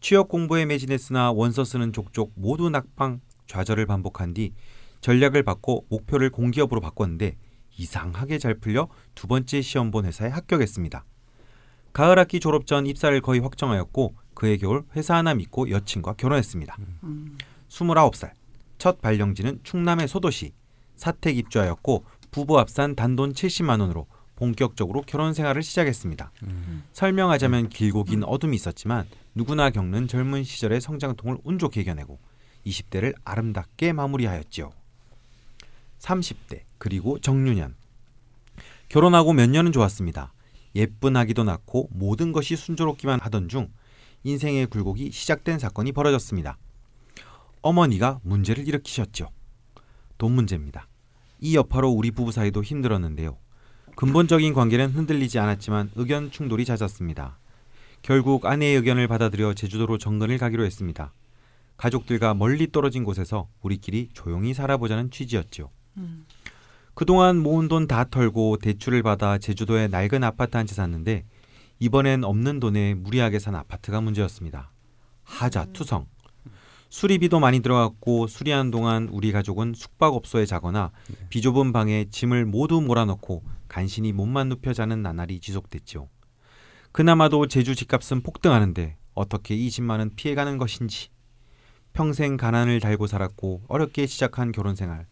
취업 공부에 매진했으나 원서 쓰는 족족 모두 낙방 좌절을 반복한 뒤 전략을 바꿔 목표를 공기업으로 바꿨는데 이상하게 잘 풀려 두 번째 시험 본 회사에 합격했습니다. 가을 학기 졸업 전 입사를 거의 확정하였고 그해 겨울 회사 하나 믿고 여친과 결혼했습니다. 음. 29살 첫 발령지는 충남의 소도시 사택 입주하였고 부부 합산 단돈 70만 원으로 본격적으로 결혼 생활을 시작했습니다. 음. 설명하자면 길고 긴 어둠이 있었지만 누구나 겪는 젊은 시절의 성장통을 운 좋게 이겨내고 20대를 아름답게 마무리하였지요. 30대 그리고 정유년 결혼하고 몇 년은 좋았습니다. 예쁜 아기도 낳고 모든 것이 순조롭기만 하던 중 인생의 굴곡이 시작된 사건이 벌어졌습니다. 어머니가 문제를 일으키셨죠. 돈 문제입니다. 이 여파로 우리 부부 사이도 힘들었는데요. 근본적인 관계는 흔들리지 않았지만 의견 충돌이 잦았습니다. 결국 아내의 의견을 받아들여 제주도로 정근을 가기로 했습니다. 가족들과 멀리 떨어진 곳에서 우리끼리 조용히 살아보자는 취지였죠. 음. 그동안 모은 돈 다 털고 대출을 받아 제주도에 낡은 아파트 한 채 샀는데 이번엔 없는 돈에 무리하게 산 아파트가 문제였습니다. 하자 투성. 수리비도 많이 들어갔고 수리하는 동안 우리 가족은 숙박업소에 자거나 비좁은 방에 짐을 모두 몰아넣고 간신히 몸만 눕혀 자는 나날이 지속됐죠. 그나마도 제주 집값은 폭등하는데 어떻게 이 집만은 피해가는 것인지. 평생 가난을 달고 살았고 어렵게 시작한 결혼 생활.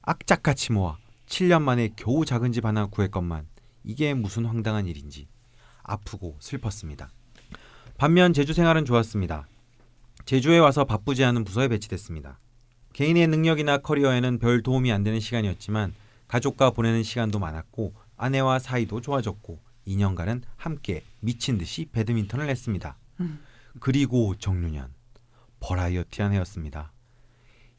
악착같이 모아 7년 만에 겨우 작은 집 하나 구했건만 이게 무슨 황당한 일인지 아프고 슬펐습니다. 반면 제주 생활은 좋았습니다. 제주에 와서 바쁘지 않은 부서에 배치됐습니다. 개인의 능력이나 커리어에는 별 도움이 안 되는 시간이었지만 가족과 보내는 시간도 많았고 아내와 사이도 좋아졌고 2년간은 함께 미친 듯이 배드민턴을 했습니다. 음. 그리고 정유년 버라이어티한 해였습니다.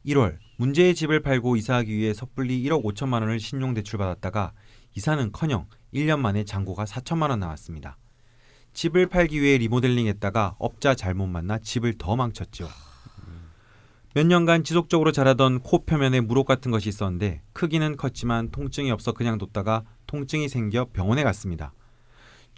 1월 문제의 집을 팔고 이사하기 위해 섣불리 1억 5천만 원을 신용 대출 받았다가 이사는커녕 1년 만에 잔고가 4천만 원 나왔습니다. 집을 팔기 위해 리모델링했다가 업자 잘못 만나 집을 더 망쳤죠. 몇 년간 지속적으로 자라던 코 표면에 물혹 같은 것이 있었는데 크기는 컸지만 통증이 없어 그냥 뒀다가 통증이 생겨 병원에 갔습니다.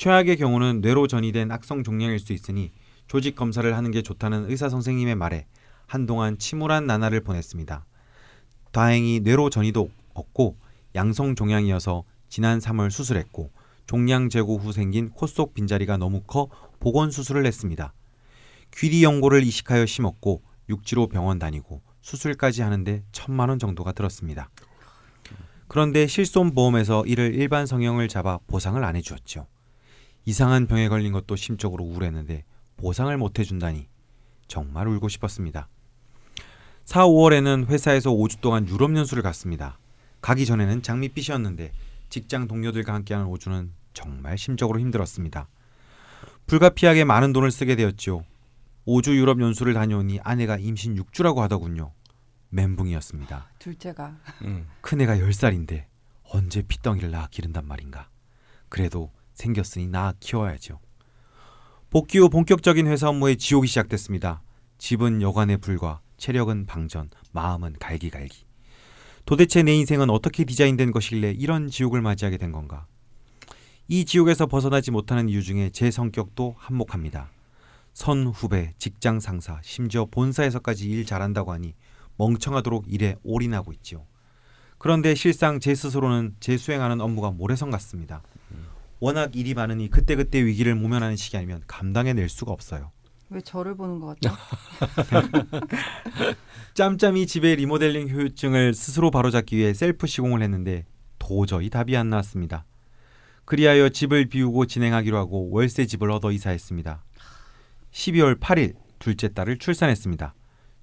최악의 경우는 뇌로 전이된 악성 종양일 수 있으니 조직 검사를 하는 게 좋다는 의사 선생님의 말에 한동안 침울한 나날을 보냈습니다. 다행히 뇌로 전이도 없고 양성 종양이어서 지난 3월 수술했고 종양 제거 후 생긴 코 속 빈자리가 너무 커 보건 수술을 했습니다. 귀리 연고를 이식하여 심었고 육지로 병원 다니고 수술까지 하는데 천만 원 정도가 들었습니다. 그런데 실손보험에서 이를 일반 성형을 잡아 보상을 안 해주었죠. 이상한 병에 걸린 것도 심적으로 우울했는데 보상을 못 해준다니 정말 울고 싶었습니다. 4, 5월에는 회사에서 5주 동안 유럽 연수를 갔습니다. 가기 전에는 장밋빛이었는데 직장 동료들과 함께하는 5주는 정말 심적으로 힘들었습니다. 불가피하게 많은 돈을 쓰게 되었죠. 5주 유럽 연수를 다녀오니 아내가 임신 6주라고 하더군요. 멘붕이었습니다. 둘째가 음. 큰애가 10살인데 언제 핏덩이를 낳아 기른단 말인가. 그래도 생겼으니 낳아 키워야죠. 복귀 후 본격적인 회사 업무에 지옥이 시작됐습니다. 집은 여관에 불과, 체력은 방전, 마음은 갈기갈기. 도대체 내 인생은 어떻게 디자인된 것이길래 이런 지옥을 맞이하게 된 건가? 이 지옥에서 벗어나지 못하는 이유 중에 제 성격도 한몫합니다. 선 후배, 직장 상사, 심지어 본사에서까지 일 잘한다고 하니 멍청하도록 일에 올인하고 있지요. 그런데 실상 제 스스로는 제 수행하는 업무가 모래성 같습니다. 워낙 일이 많으니 그때그때 위기를 모면하는 시기 아니면 감당해낼 수가 없어요. 왜 저를 보는 것 같죠? <laughs> 짬짬이 집의 리모델링 효율증을 스스로 바로잡기 위해 셀프 시공을 했는데 도저히 답이 안 나왔습니다. 그리하여 집을 비우고 진행하기로 하고 월세 집을 얻어 이사했습니다. 12월 8일 둘째 딸을 출산했습니다.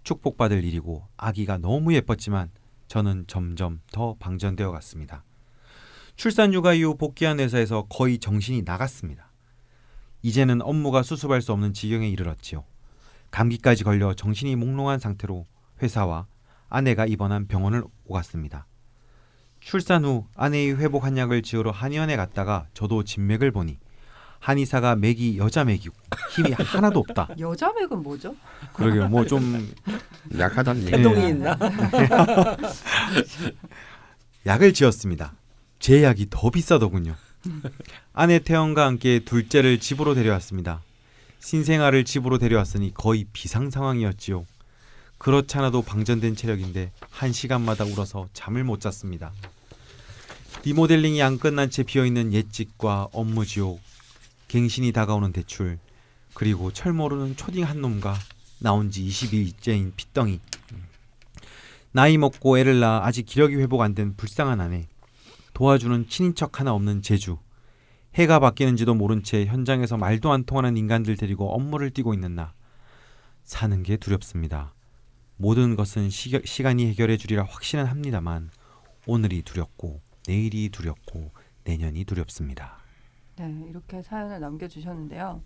축복받을 일이고 아기가 너무 예뻤지만 저는 점점 더 방전되어 갔습니다. 출산 육아 이후 복귀한 회사에서 거의 정신이 나갔습니다. 이제는 업무가 수습할 수 없는 지경에 이르렀지요. 감기까지 걸려 정신이 몽롱한 상태로 회사와 아내가 입원한 병원을 오갔습니다. 출산 후 아내의 회복 한약을 지으러 한의원에 갔다가 저도 진맥을 보니 한의사가 맥이 여자 맥이고 힘이 하나도 없다. <laughs> 여자 맥은 뭐죠? 그러게요. 뭐 좀 <laughs> 약하다는 얘기. 해동이 네. 있나? <laughs> 약을 지었습니다. 제 약이 더 비싸더군요. 아내 태연과 함께 둘째를 집으로 데려왔습니다. 신생아를 집으로 데려왔으니 거의 비상 상황이었지요. 그렇잖아도 방전된 체력인데 한 시간마다 울어서 잠을 못 잤습니다. 리모델링이 안 끝난 채 비어있는 옛집과 업무 지옥, 갱신이 다가오는 대출, 그리고 철 모르는 초딩 한 놈과 나온 지 20일째인 핏덩이. 나이 먹고 애를 낳아 아직 기력이 회복 안 된 불쌍한 아내. 도와주는 친인척 하나 없는 제주. 해가 바뀌는지도 모른 채 현장에서 말도 안 통하는 인간들 데리고 업무를 뛰고 있는 나. 사는 게 두렵습니다. 모든 것은 시, 시간이 해결해 주리라 확신은 합니다만 오늘이 두렵고 내일이 두렵고 내년이 두렵습니다. 네, 이렇게 사연을 남겨주셨는데요.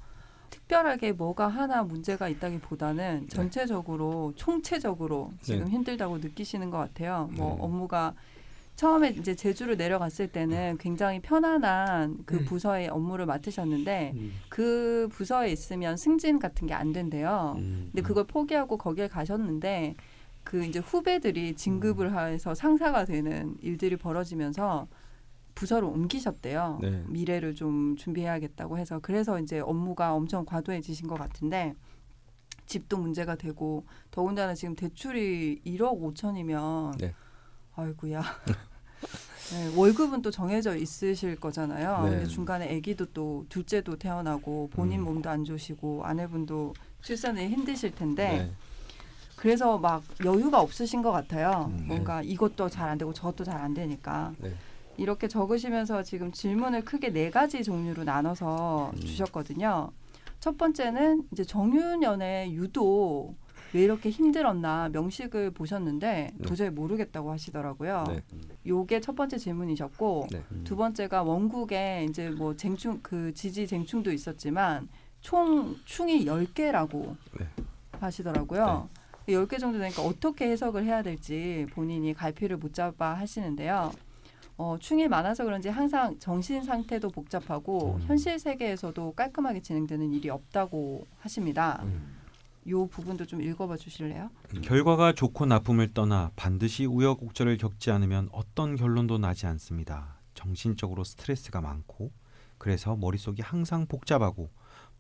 특별하게 뭐가 하나 문제가 있다기보다는 전체적으로 총체적으로 지금 네. 힘들다고 느끼시는 것 같아요. 뭐 네. 업무가 처음에 이제 제주를 내려갔을 때는 굉장히 편안한 그 음. 부서의 업무를 맡으셨는데 음. 그 부서에 있으면 승진 같은 게 안 된대요. 음. 근데 그걸 포기하고 거기에 가셨는데 그 이제 후배들이 진급을 해서 상사가 되는 일들이 벌어지면서 부서를 옮기셨대요. 네. 미래를 좀 준비해야겠다고 해서 그래서 이제 업무가 엄청 과도해지신 것 같은데 집도 문제가 되고 더군다나 지금 대출이 1억 5천이면 네. 아이고야. <laughs> 네, 월급은 또 정해져 있으실 거잖아요. 네. 중간에 아기도 또 둘째도 태어나고 본인 음. 몸도 안 좋으시고 아내분도 출산에 힘드실 텐데 네. 그래서 막 여유가 없으신 것 같아요. 음, 네. 뭔가 이것도 잘 안 되고 저것도 잘 안 되니까 네. 이렇게 적으시면서 지금 질문을 크게 네 가지 종류로 나눠서 음. 주셨거든요. 첫 번째는 이제 정유년에 유독 왜 이렇게 힘들었나 명식을 보셨는데 네. 도저히 모르겠다고 하시더라고요. 네. 요게 첫 번째 질문이셨고 네. 두 번째가 원국에 이제 뭐 쟁충 그 지지 쟁충도 있었지만 총 충이 10개라고 네. 하시더라고요. 10개 정도 되니까 어떻게 해석을 해야 될지 본인이 갈피를 못 잡아 하시는데요. 어, 충이 많아서 그런지 항상 정신 상태도 복잡하고 음. 현실 세계에서도 깔끔하게 진행되는 일이 없다고 하십니다. 음. 요 부분도 좀 읽어봐 주실래요? 결과가 좋고 나쁨을 떠나 반드시 우여곡절을 겪지 않으면 어떤 결론도 나지 않습니다. 정신적으로 스트레스가 많고 그래서 머릿속이 항상 복잡하고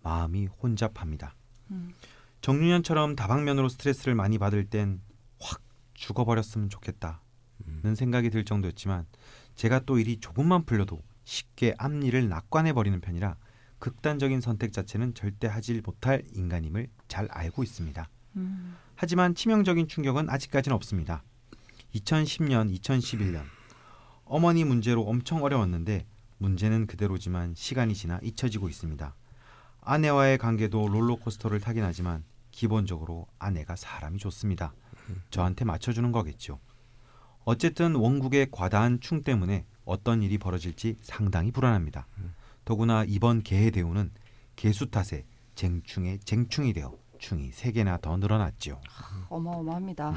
마음이 혼잡합니다. 음. 정유년처럼 다방면으로 스트레스를 많이 받을 땐 확 죽어버렸으면 좋겠다는 음. 생각이 들 정도였지만 제가 또 일이 조금만 풀려도 쉽게 앞일을 낙관해 버리는 편이라 극단적인 선택 자체는 절대 하지 못할 인간임을 잘 알고 있습니다. 음. 하지만 치명적인 충격은 아직까지는 없습니다. 2010년, 2011년 어머니 문제로 엄청 어려웠는데 문제는 그대로지만 시간이 지나 잊혀지고 있습니다. 아내와의 관계도 롤러코스터를 타긴 하지만 기본적으로 아내가 사람이 좋습니다. 저한테 맞춰주는 거겠죠. 어쨌든 원국의 과다한 충 때문에 어떤 일이 벌어질지 상당히 불안합니다. 더구나 이번 개해 대우는 개수 탓에 쟁충에 쟁충이 되어 충이 세 개나 더 늘어났죠. 어마어마합니다.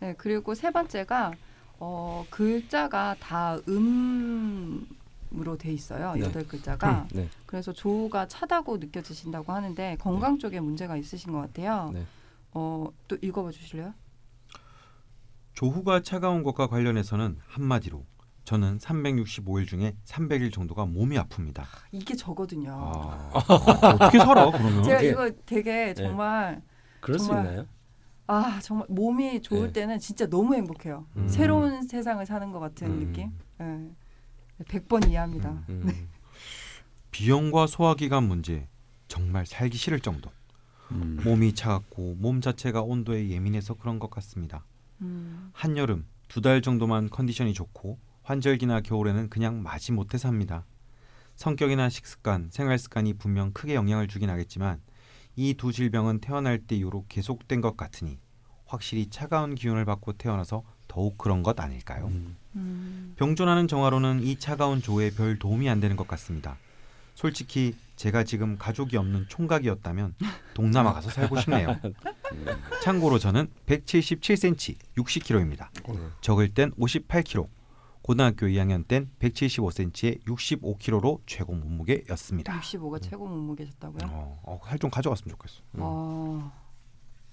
네, 그리고 세 번째가 어, 글자가 다 음으로 돼 있어요. 네. 여덟 글자가. 네. 그래서 조우가 차다고 느껴지신다고 하는데 건강 쪽에 문제가 있으신 것 같아요. 네. 어, 또 읽어봐 주실래요? 조후가 차가운 것과 관련해서는 한마디로 저는 365일 중에 300일 정도가 몸이 아픕니다. 이게 저거든요. 아, <laughs> 어떻게 살아 그러면? 제가 이거 되게 정말 그럴 수 정말 있나요? 아 정말 몸이 좋을 네. 때는 진짜 너무 행복해요. 음. 새로운 세상을 사는 것 같은 음. 느낌. 네. 100번 이해합니다. 음. 음. 비염과 소화기관 문제 정말 살기 싫을 정도. 음. 몸이 차갑고 몸 자체가 온도에 예민해서 그런 것 같습니다. 음. 한여름 두 달 정도만 컨디션이 좋고 환절기나 겨울에는 그냥 마지 못해서 합니다. 성격이나 식습관, 생활 습관이 분명 크게 영향을 주긴 하겠지만 이 두 질병은 태어날 때 이후로 계속된 것 같으니 확실히 차가운 기운을 받고 태어나서 더욱 그런 것 아닐까요? 음. 음. 병존하는 정화로는 이 차가운 조에 별 도움이 안 되는 것 같습니다. 솔직히 제가 지금 가족이 없는 총각이었다면 동남아 가서 살고 싶네요. <laughs> 참고로 저는 177cm, 60kg입니다. 음. 적을 땐 58kg, 고등학교 2학년 땐 175cm에 65kg로 최고 몸무게였습니다. 65가 최고 몸무게셨다고요? 어, 어, 살좀 가져갔으면 좋겠어. 음. 아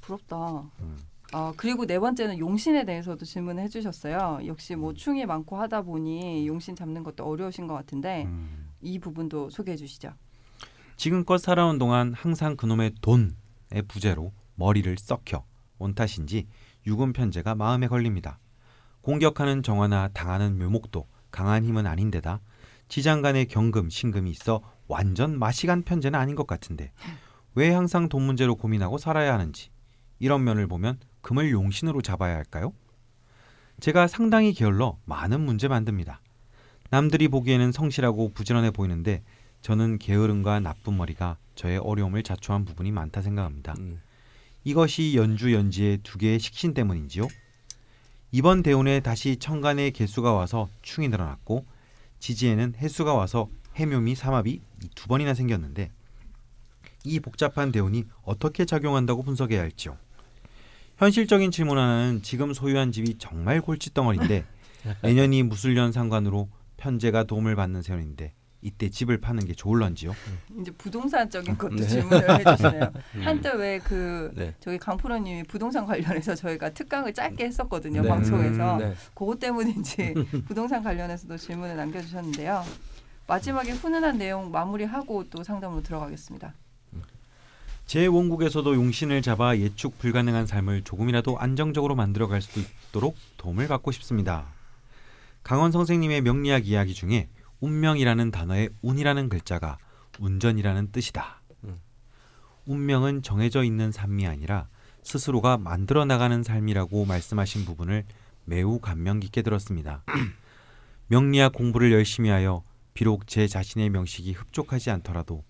부럽다. 음. 아 그리고 네 번째는 용신에 대해서도 질문해 주셨어요. 역시 뭐 충이 많고 하다 보니 용신 잡는 것도 어려우신 것 같은데 음. 이 부분도 소개해 주시죠. 지금껏 살아온 동안 항상 그놈의 돈의 부재로 머리를 썩혀 온 탓인지 유금 편제가 마음에 걸립니다. 공격하는 정화나 당하는 묘목도 강한 힘은 아닌데다 지장 간의 경금, 신금이 있어 완전 마시간 편제는 아닌 것 같은데 왜 항상 돈 문제로 고민하고 살아야 하는지 이런 면을 보면 금을 용신으로 잡아야 할까요? 제가 상당히 게을러 많은 문제 만듭니다. 남들이 보기에는 성실하고 부지런해 보이는데 저는 게으름과 나쁜 머리가 저의 어려움을 자초한 부분이 많다 생각합니다. 음. 이것이 연주 연지의 두 개의 식신 때문인지요? 이번 대운에 다시 천간의 개수가 와서 충이 늘어났고 지지에는 해수가 와서 해묘미 삼합이 두 번이나 생겼는데 이 복잡한 대운이 어떻게 작용한다고 분석해야 할지요? 현실적인 질문 하나는 지금 소유한 집이 정말 골칫덩어리인데 <laughs> 내년이 무술년 상관으로 편제가 도움을 받는 세운인데 이때 집을 파는 게 좋을런지요? 이제 부동산적인 것도 네. 질문을 해주시네요. 음. <laughs> 한때 왜그 네. 저희 강프로님이 부동산 관련해서 저희가 특강을 짧게 했었거든요 네. 방송에서 네. 그것 때문인지 <laughs> 부동산 관련해서도 질문을 남겨주셨는데요. 마지막에 훈훈한 내용 마무리하고 또 상담으로 들어가겠습니다. 제 원국에서도 용신을 잡아 예측 불가능한 삶을 조금이라도 안정적으로 만들어갈 수 있도록 도움을 받고 싶습니다. 강원 선생님의 명리학 이야기 중에 운명이라는 단어의 운이라는 글자가 운전이라는 뜻이다. 음. 운명은 정해져 있는 삶이 아니라 스스로가 만들어 나가는 삶이라고 말씀하신 부분을 매우 감명 깊게 들었습니다. <clears throat> 명리학 공부를 열심히 하여 비록 제 자신의 명식이 흡족하지 않더라도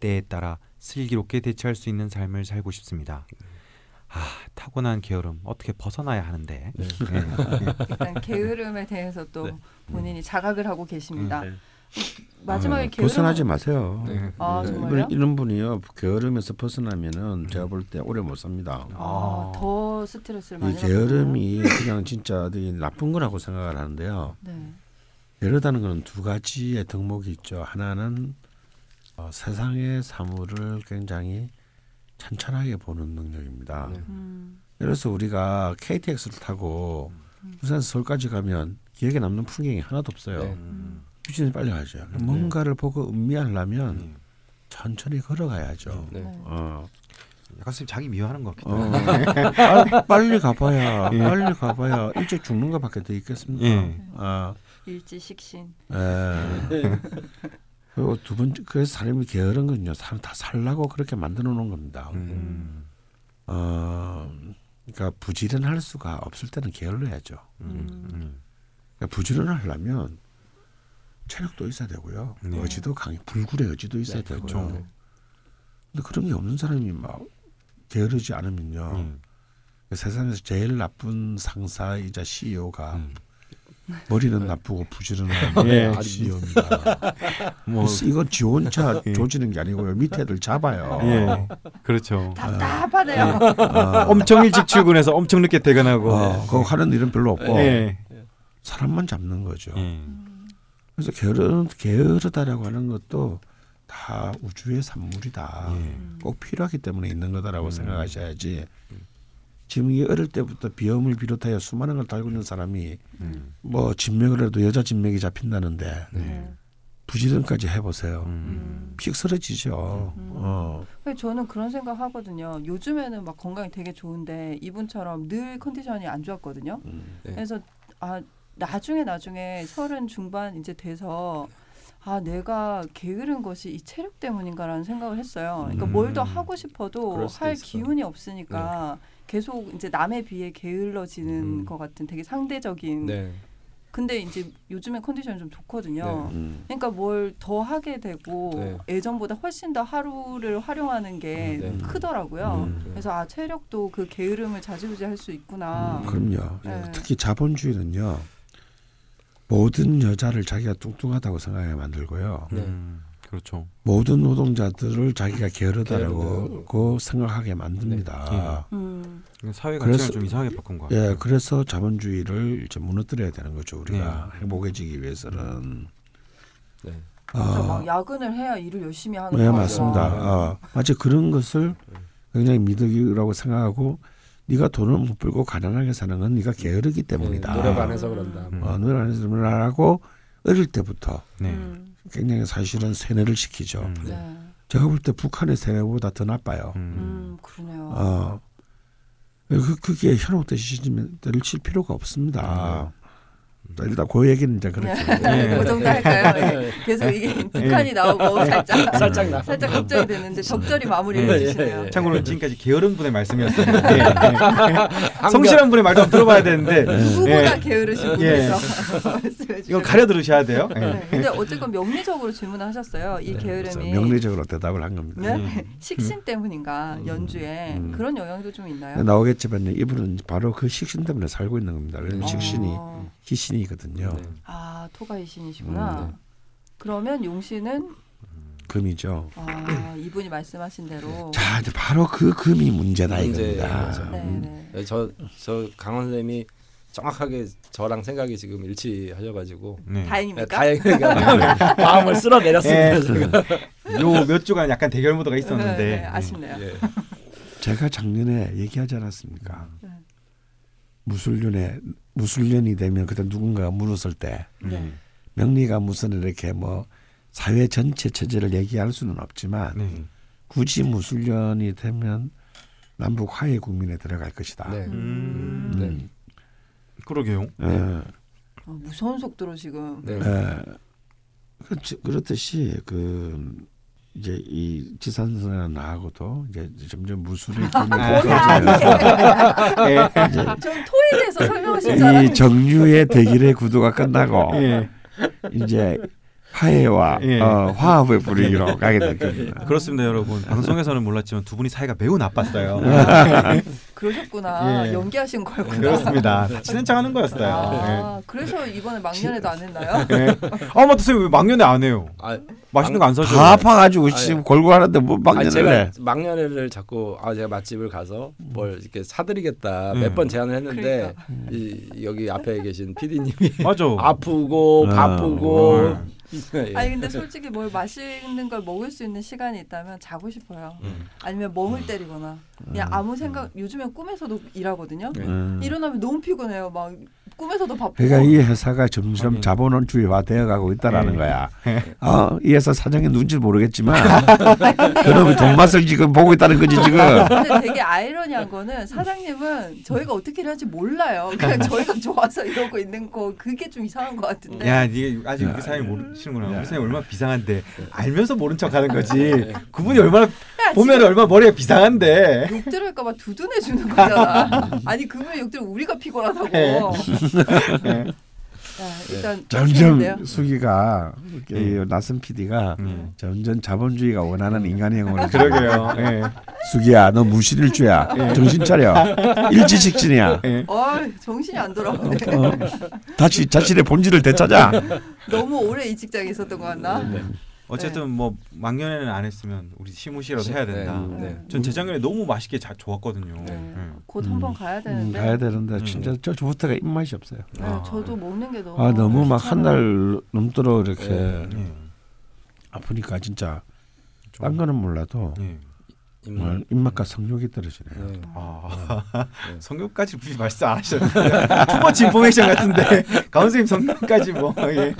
때에 따라 슬기롭게 대처할 수 있는 삶을 살고 싶습니다. 아 타고난 게으름 어떻게 벗어나야 하는데 네. <laughs> 일단 게으름에 대해서 또 네. 본인이 자각을 하고 계십니다. 네. 마지막에 어, 게으름 벗어나지 마세요. 네. 아, 네, 정말요? 이런, 이런 분이요 게으름에서 벗어나면은 제가 볼 때 오래 못 삽니다. 아, 더 스트레스를 많이 이 게으름이 그냥 진짜 되게 나쁜 거라고 생각을 하는데요. 네. 게으르다는 것은 두 가지의 덕목이 있죠. 하나는 어, 세상의 사물을 굉장히 찬찬하게 보는 능력입니다. 네. 음, 들어서 우리가 KTX를 타고 부산 서울까지 가면 기억에 남는 풍경이 하나도 없어요. 네. 음. 휴진이 빨리 가죠. 네. 뭔가를 보고 음미하려면 음. 천천히 걸어가야죠. 네. 네. 어, 약간 쌤 자기 미워하는 것 같기도 어, 하고 빨- 빨리 가봐야 <laughs> 예. 빨리 가봐야 일찍 죽는 것밖에 더 있겠습니까? 예. 아, 일지식신. 예. 그리고 두 번째 그래서 사람이 게으른 건요. 사람 다 살라고 그렇게 만들어 놓은 겁니다. 음. 어, 그러니까 부지런할 수가 없을 때는 게을러야죠. 음. 음. 그러니까 부지런을 하려면 체력도 있어야 되고요. 네. 의지도 강해 불굴의 의지도 있어야 네, 되고요. 그렇죠. 근데 그런 게 없는 사람이 막 게으르지 않으면요. 음. 세상에서 제일 나쁜 상사이자 CEO가 음. 머리는 나쁘고 부지런한 <laughs> 예. CEO입니다. 뭐 이거 지 혼자 <laughs> 예. 조지는 게 아니고요. 밑에 애들 잡아요. 예. 그렇죠. 답답하네요. 아, 엄청 일찍 출근해서 엄청 늦게 퇴근하고. 어, 그거 하는 일은 별로 없고 예. 사람만 잡는 거죠. 예. 그래서 게으르, 게으르다라고 하는 것도 다 우주의 산물이다. 예. 꼭 필요하기 때문에 있는 거다라고 음. 생각하셔야지. 지금 이 어릴 때부터 비염을 비롯하여 수많은 걸 달고 있는 사람이 음. 뭐 진맥을 해도 여자 진맥이 잡힌다는데 네. 부지런까지 해보세요. 음. 픽 쓰러지죠. 음. 어. 근데 저는 그런 생각 하거든요. 요즘에는 막 건강이 되게 좋은데 이분처럼 늘 컨디션이 안 좋았거든요. 음. 네. 그래서 아 나중에 나중에 서른 중반 이제 돼서 아 내가 게으른 것이 이 체력 때문인가라는 생각을 했어요. 그러니까 음. 뭘더 하고 싶어도 할 있어. 기운이 없으니까 계속 이제 남에 비해 게을러지는 음. 것 같은 되게 상대적인. 네. 근데 이제 요즘에 컨디션이 좀 좋거든요. 음. 그러니까 뭘 더 하게 되고 네. 예전보다 훨씬 더 하루를 활용하는 게 네. 크더라고요. 음. 그래서 아 체력도 그 게으름을 좌지우지할 수 있구나. 음, 그럼요. 네. 특히 자본주의는요. 모든 여자를 자기가 뚱뚱하다고 생각하게 만들고요. 네. 음. 그렇죠. 모든 노동자들을 자기가 게으르다라고 게으르다고. 생각하게 만듭니다. 음, 사회 그래서- 가치를 좀 이상하게 바꾼 것 같아요. 예, 그래서 자본주의를 이제 무너뜨려야 되는 거죠. 우리가 행복해지기 위해서는. 네. 진짜 어, 막 야근을 해야 일을 열심히 하는 네, 거 맞습니다. 어, 마치 그런 것을 굉장히 미덕이라고 생각하고 네가 돈을 못 벌고 가난하게 사는 건 네가 게으르기 때문이다. 네, 노력 안 해서 그런다. 음. 어, 노력 안 해서 그런다라고 어릴 때부터 네. 음, 굉장히 사실은 세뇌를 시키죠. 음. 네. 제가 볼 때 북한의 세뇌보다 더 나빠요. 음. 음, 그러네요. 어, 그, 그게 현혹 시스템을 칠 필요가 없습니다. 일단 그 얘기는 이제 그렇게. <laughs> 네. 그 정도 할까요? 네. 계속 이게 북한이 나오고 살짝 살짝 나. 살짝 걱정이 되는데 적절히 마무리를 네. 해주시네요. 예. 참고로 지금까지 게으른 분의 말씀이었습니다. 예. 성실한 분의 말도 들어봐야 되는데 누구보다 예. 게으르신 예. 분에서 주세요. 가려 들으셔야 돼요. 예. 네. 근데 어쨌건 명리적으로 질문을 하셨어요. 이 그래서 게으름이 명리적으로 대답을 한 겁니다. 네? 음. 식신 때문인가 연주에 음. 그런 영향도 좀 있나요? 나오겠지만 이분은 바로 그 식신 때문에 살고 있는 겁니다. 왜냐하면 어. 식신이 어. 희신이거든요. 네. 아 토가이 신이시구나. 음, 네. 그러면 용신은 금이죠. 아 이분이 말씀하신 대로 자 이제 바로 그 금이 문제다 이겁니다. 네, 음. 네. 네, 저, 저 강원 선생님이 정확하게 저랑 생각이 지금 일치하셔가지고 네. 네, 다행입니까? 다행이니까 <laughs> 마음을 쓸어 내렸습니다. 예. 제가. 요몇 주간 약간 대결 모드가 네, 있었는데 네, 아쉽네요. 예. 제가 작년에 얘기하지 않았습니까? 네. 무술년에 무술년이 되면 그때 누군가가 물었을 때 네. 명리가 무슨 이렇게 뭐 사회 전체 체제를 얘기할 수는 없지만 네. 굳이 무술년이 되면 남북 화해 국민에 들어갈 것이다. 네. 음. 음. 그러게요. 예. 어, 무서운 속도로 지금 네. 예. 그렇듯이 그 이제 이 지산선이나 나하고도 이제 점점 예. 좀 토에 대해서 설명하실 줄 알았는데 이 정류의 대길의 구도가 끝나고 예. 이제 화해와 예. 어, 화합의 분위기로 가게 될 겁니다. 그렇습니다, 여러분. 방송에서는 몰랐지만 두 분이 사이가 매우 나빴어요. <laughs> 그러셨구나 예. 연기하신 거였구나. 그렇습니다. <laughs> 다 친한 척 하는 거였어요. 아, 그래서 이번에 막년에도 안 했나요? 예. 예. 아 맞다, 선생님 왜 막년에 안 해요? 아, 맛있는 거 안 사줘요? 다 아파가지고 아니, 지금 골고 하는데 뭐 아니, 막년을 제가 해. 막년회를 자꾸 아 제가 맛집을 가서 뭘 이렇게 사드리겠다 음. 몇번 제안을 했는데 그러니까. 이, 여기 앞에 계신 PD님이 맞아. <laughs> 아프고 아, 바쁘고 어. 예. 아니 근데 솔직히 뭘 맛있는 걸 먹을 수 있는 시간이 있다면 자고 싶어요. 음. 아니면 멍을 때리거나 그냥 아무 생각 요즘엔 꿈에서도 일하거든요. 네. 음. 일어나면 너무 피곤해요. 막 꿈에서도 바쁘고. 그러니까 이 회사가 점점. 자본주의화 되어가고 있다라는 예. 거야. 어, 이 회사 사장이 누군지 모르겠지만 <laughs> 그놈이 돈맛을 지금 보고 있다는 거지 지금. 근데 되게 아이러니한 거는 사장님은 저희가 어떻게 일하는지 몰라요. 그냥 저희가 좋아서 이러고 있는 거 그게 좀 이상한 것 같은데. 야, 네가 아직 우리 사이 모르시는구나. 우리 사이 얼마나 비상한데 알면서 모른 척하는 거지. 그분이 얼마나 야, 보면 얼마나 머리가 비상한데. 욕 들을까봐 두둔해 주는 거잖아. <laughs> 아니 그분의 욕 들으면 우리가 피곤하다고. 예. 예. 네, 일단 점점 좋은데요? 수기가 예. 나선 PD가 음. 점점 자본주의가 원하는 인간형을 <laughs> 그러게요. 예. 수기야 너 무신일 주야 정신 차려 일지직진이야 예. 어, 정신이 안 돌아오네. 어, 다시 자신의 본질을 되찾아 너무 오래 이 직장에 있었던 것 같나? 네. 어쨌든 뭐 막년에는 안 했으면 우리 시무시라도 해야 된다. 네, 네. 전 재작년에 너무 맛있게 자, 좋았거든요. 네. 예. 곧 음. 한번 가야 음, 되는데. 가야 되는데 음. 진짜 저부터가 입맛이 없어요 네, 아. 저도 먹는 게 너무 아 너무 막 한. 달 넘도록 이렇게 네. 예. 아프니까 진짜 좀- 딴 거는 몰라도 입맛. 입맛과 성욕이 떨어지네요 네. 아 네. <laughs> 성격까지 굳이 말씀 안 하셨는데 <laughs> 투머치 인포메이션 같은데 가운 선생님 성격까지 뭐 예.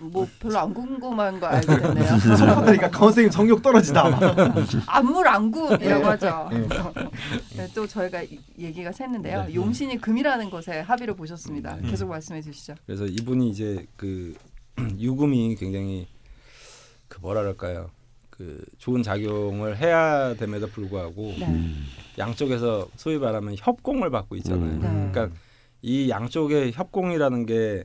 아, 뭐 별로 안 궁금한 거 알게 됐네요. 성격하니까 가운 선생님 성격 떨어지다. <laughs> 안물안궁이라고 하죠. 예. <laughs> 네, 또 저희가 이- 얘기가 샜는데요. 네. 용신이 금이라는 것에 합의를 보셨습니다. 네. 계속 말씀해 주시죠. 그래서 이분이 이제 그 <clears throat> 유금이 굉장히 그 뭐라 그럴까요? 그 좋은 작용을 해야 됨에도 불구하고 네. 음. 양쪽에서 소위 말하면 협공을 받고 있잖아요. 음. 네. 그러니까 이 양쪽의 협공이라는 게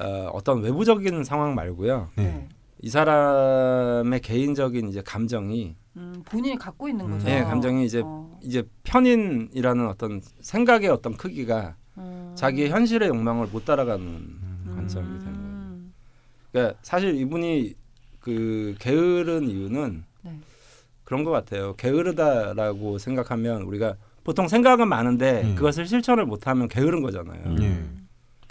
어, 어떤 외부적인 상황 말고요. 네. 이 사람의 개인적인 이제 감정이 음, 본인이 갖고 있는 음. 거죠. 네, 감정이 이제 어, 이제 편인이라는 어떤 생각의 어떤 크기가 음. 자기의 현실의 욕망을 못 따라가는 음. 관점이 되는 거예요. 음. 그러니까 사실 이분이 그 게으른 이유는 네. 그런 것 같아요. 게으르다라고 생각하면 우리가 보통 생각은 많은데 음. 그것을 실천을 못하면 게으른 거잖아요.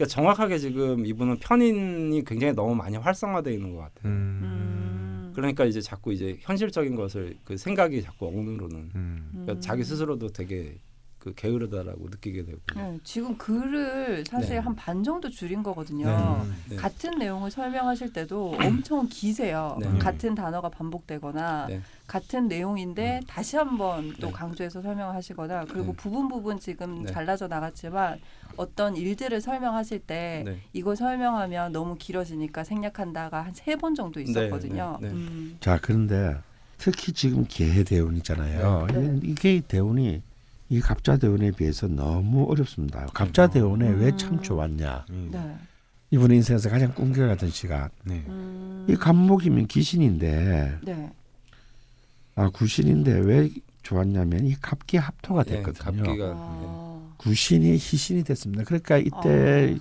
그러니까 정확하게 지금 이분은 편인이 굉장히 너무 많이 활성화되어 있는 것 같아요. 음. 음. 그러니까 이제 자꾸 이제 현실적인 것을 그 생각이 자꾸 억누르는. 음. 그러니까 음. 자기 스스로도 되게 그 게으르다라고 느끼게 되고. 네, 지금 글을 사실 네. 한반 정도 줄인 거거든요. 음. 네. 같은 내용을 설명하실 때도 엄청 기세요. 네. 같은 단어가 반복되거나 네. 같은 내용인데 다시 한번 또 네. 강조해서 설명하시거나 그리고 네. 부분 부분 지금 네. 잘라져 나갔지만 어떤 일들을 설명하실 때 네. 이거 설명하면 너무 길어지니까 생략한다가 한 세 번 정도 있었거든요. 네, 네, 네. 음. 자 그런데 특히 지금 개해 대운이잖아요. 네. 이- 이게 대운이 이 갑자 대운에 비해서 너무 어렵습니다. 갑자 대운에 왜 음. 참 좋았냐? 예. 네. 이분의 인생에서 가장 꿈결 같은 시간. 네. 음. 이 갑목이면 귀신인데 네. 아 구신인데 왜 좋았냐면 이 갑기 합토가 예, 됐거든요. 갑기가 네. 아. 구신이 희신이 됐습니다. 그러니까 이때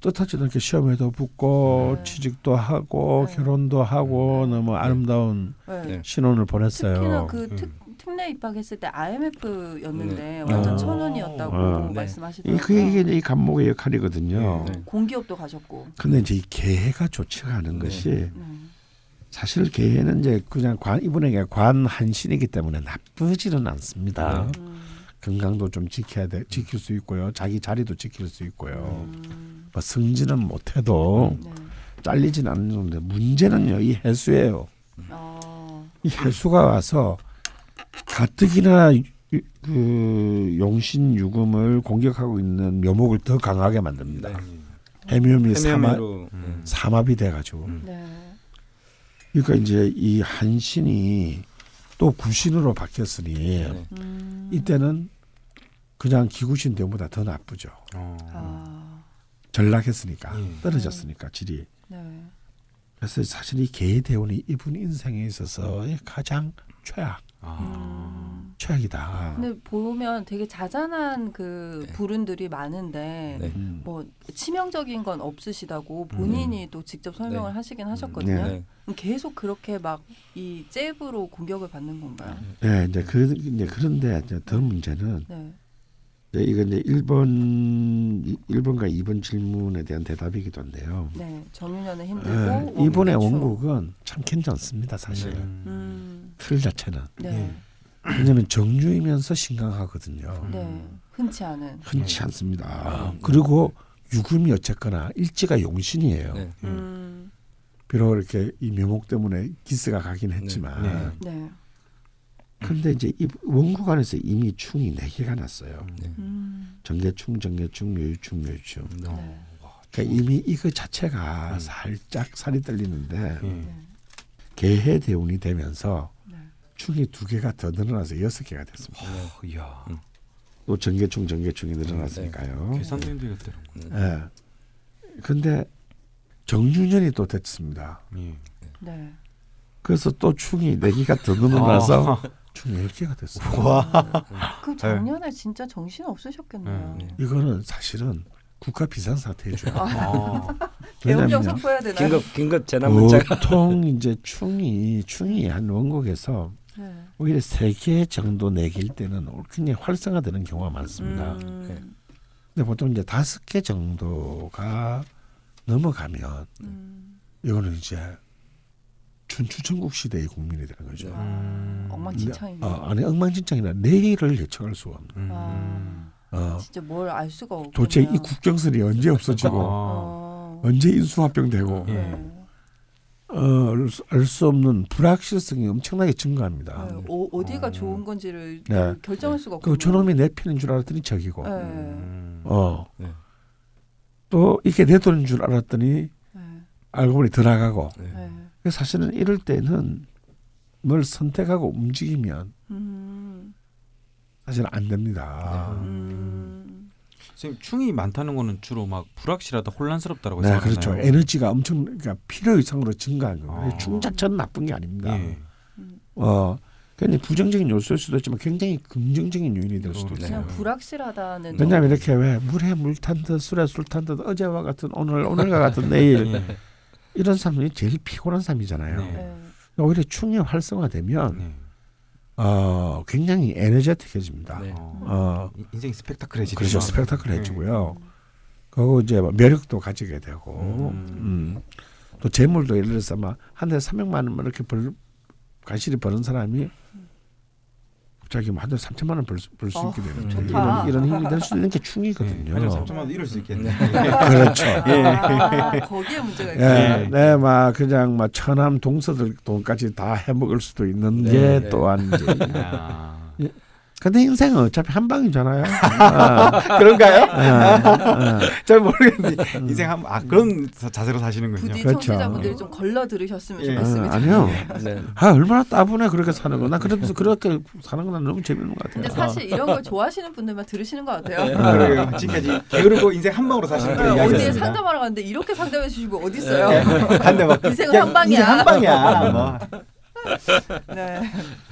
뜻하지도 않게 시험에도 붙고 네. 취직도 하고 네. 결혼도 하고 네. 너무 아름다운 네. 네. 신혼을 특히나 보냈어요. 그 음. 특, 특례 입학했을 때 IMF였는데 네. 완전 어. 천운이었다고 어. 네. 말씀하시더라고요. 이 그게 이게 이 간목의 역할이거든요. 네. 공기업도 가셨고. 근데 이제 이 개해가 좋지가 않은 네. 것이 음. 사실 개해는 이제 그냥 관 이분에게 관한신이기 때문에 나쁘지는 않습니다. 네. 음. 건강도 좀 지켜야 돼 지킬 수 있고요. 자기 자리도 지킬 수 있고요. 음. 뭐 승진은 못해도 네. 잘리진 않는데 문제는요 이 해수예요. 아. 이 해수가 와서 가뜩이나 유- 그 용신 유금을 공격하고 있는 묘목을 더 강하게 만듭니다. 네. 해묘미 해묘미로 음. 삼합이 돼가지고 음. 네. 그러니까 이제 이 한신이 또 구신으로 바뀌었으니 네. 음. 이때는 그냥 기구신 대보다 더 나쁘죠. 어. 아. 전락했으니까 예. 떨어졌으니까 질이. 네. 그래서 사실 이 개의 대운이 이분 인생에 있어서 가장 최악, 아. 음. 최악이다. 근데 보면 되게 자잘한 그 네. 불운들이 많은데 네. 음. 뭐 치명적인 건 없으시다고 본인이 또 직접 설명을 네. 하시긴 하셨거든요. 네. 네. 계속 그렇게 막 이 잽으로 공격을 받는 건가요? 네, 이제 그 이제 그런데 이제 더 문제는 네. 이제 이거 이제 1번 1번과 2번 질문에 대한 대답이기도 한데요. 네. 정유년은 힘들고 네, 이번의 원대추. 원국은 참 괜찮습니다, 사실. 네. 음. 틀 자체는. 네. 왜냐하면 정유이면서 신강하거든요. 네. 흔치 않은. 흔치 네. 않습니다. 아, 네. 그리고 유금이 어쨌거나 일지가 용신이에요. 네. 음. 비록 이렇게 이 묘목 때문에 기스가 가긴 했지만, 네. 네. 근데 이제 이 원국 안에서 이미 충이 네 개가 났어요. 네. 음. 정계충, 정계충, 묘유충, 묘유충. 네. 네. 그러니까 이미 이거 자체가 음. 살짝 살이 떨리는데 예. 네. 개해 대운이 되면서 네. 충이 두 개가 더 늘어나서 여섯 개가 됐습니다. 네. 이야. 음. 또 전개충 전개충이 늘어났으니까요. 계산도 힘들겠다. 예. 근데 정유년이 또 됐습니다. 예. 네. 그래서 또 충이 네 개가 더 늘어나서 충이 열 개가 됐어요. 와. 그럼 작년에 진짜 정신 없으셨겠네요. 네. 이거는 사실은 국가 비상 사태죠. 아. 대운령 왜냐면요. 선포해야 되나요? 긴급 긴급 재난 문자가 보통 이제 충이 충이 한 원곡에서 네. 오히려 세 개 정도 내길 때는 굉장히 활성화되는 경우가 많습니다. 음, 근데 보통 이제 다섯 개 정도가 넘어가면 음. 이거는 이제 춘추전국 시대의 국민이 되는 거죠. 네. 음. 엉망진창이네. 어, 아니 엉망진창이라 내일을 예측할 수가 없는. 음. 아, 어, 진짜 뭘 알 수가 없군요. 도대체 이 국정설이 언제 없어지고 아. 어. 언제 인수합병되고 예. 네. 어, 알수 없는 불확실성이 엄청나게 증가합니다. 네, 어, 어디가 어. 좋은 건지를 네. 결정할 수가 없군요. 그 저놈이 내 편인 줄 알았더니 적이고, 네. 음. 어, 네. 또 이게 내 돈인 줄 알았더니 네. 알고 보니 더 나가고. 네. 사실은 이럴 때는 뭘 선택하고 움직이면 음. 사실 안 됩니다. 음. 선생님 충이 많다는 거는 주로 막 불확실하다, 혼란스럽다라고 네, 생각하나요? 그렇죠. 에너지가 엄청 그러니까 필요 이상으로 증가한 거예요. 아. 충 자체는 나쁜 게 아닙니다. 예. 어, 굉장히 부정적인 요소일 수도 있지만 굉장히 긍정적인 요인이 될 수도 네. 있어요. 그냥 불확실하다는 왜냐하면 이렇게 왜 물에 물 탄 듯 술에 술 탄 듯 어제와 같은 오늘 오늘과 같은 내일 예. 이런 사람이 제일 피곤한 사람이잖아요. 네. 네. 오히려 충이 활성화되면 네. 어, 굉장히 에너제틱해집니다. 네. 어. 어, 인- 인생이 스펙타클해지죠. 그렇죠. 스펙타클해지고요. 그리고 이제 뭐 매력도 가지게 되고, 음. 음. 또 재물도 예를 들어서 막 한 달에 300만 원 이렇게 벌 가실이 버는 사람이 갑 자기 뭐 한 달에 3천만 원 벌수 어, 있게 되는 좋다. 이런 이런 힘이 될수 있는 게 충이거든요. 한년 3천만 원 이럴 수 있겠네. <laughs> 그렇죠. 아, 거기에 문제가 있어요. 예, 네, 막 그냥 막 천암 동서들 돈까지 다 해먹을 수도 있는 네, 게 네. 또한 이제. 아. 근데 인생은 어차피 한 방이잖아요. <laughs> 아, 그런가요? 아, 아. 잘 모르겠는데 인생 한 아 그런 자- 자세로 사시는군요. 부디 그렇죠. 청취자분들이 좀 걸러 들으셨으면 예. 좋겠습니다. 아, 아니요. 네. 아 얼마나 따분해 그렇게 사는 거. 나 그래도 그렇게 사는 건 너무 재밌는 것 같아요. 근데 사실 이런 걸 좋아하시는 분들만 들으시는 것 같아요. 아, 그래요. 지금까지 게으르고 인생 한 방으로 사시는 그런 어디에 이야기였습니다. 상담하러 갔는데 이렇게 상담해 분 어디 있어요? <laughs> 한대 막 인생은 야, 한 방이야. 인생 한 방이야. 뭐. <laughs> 네,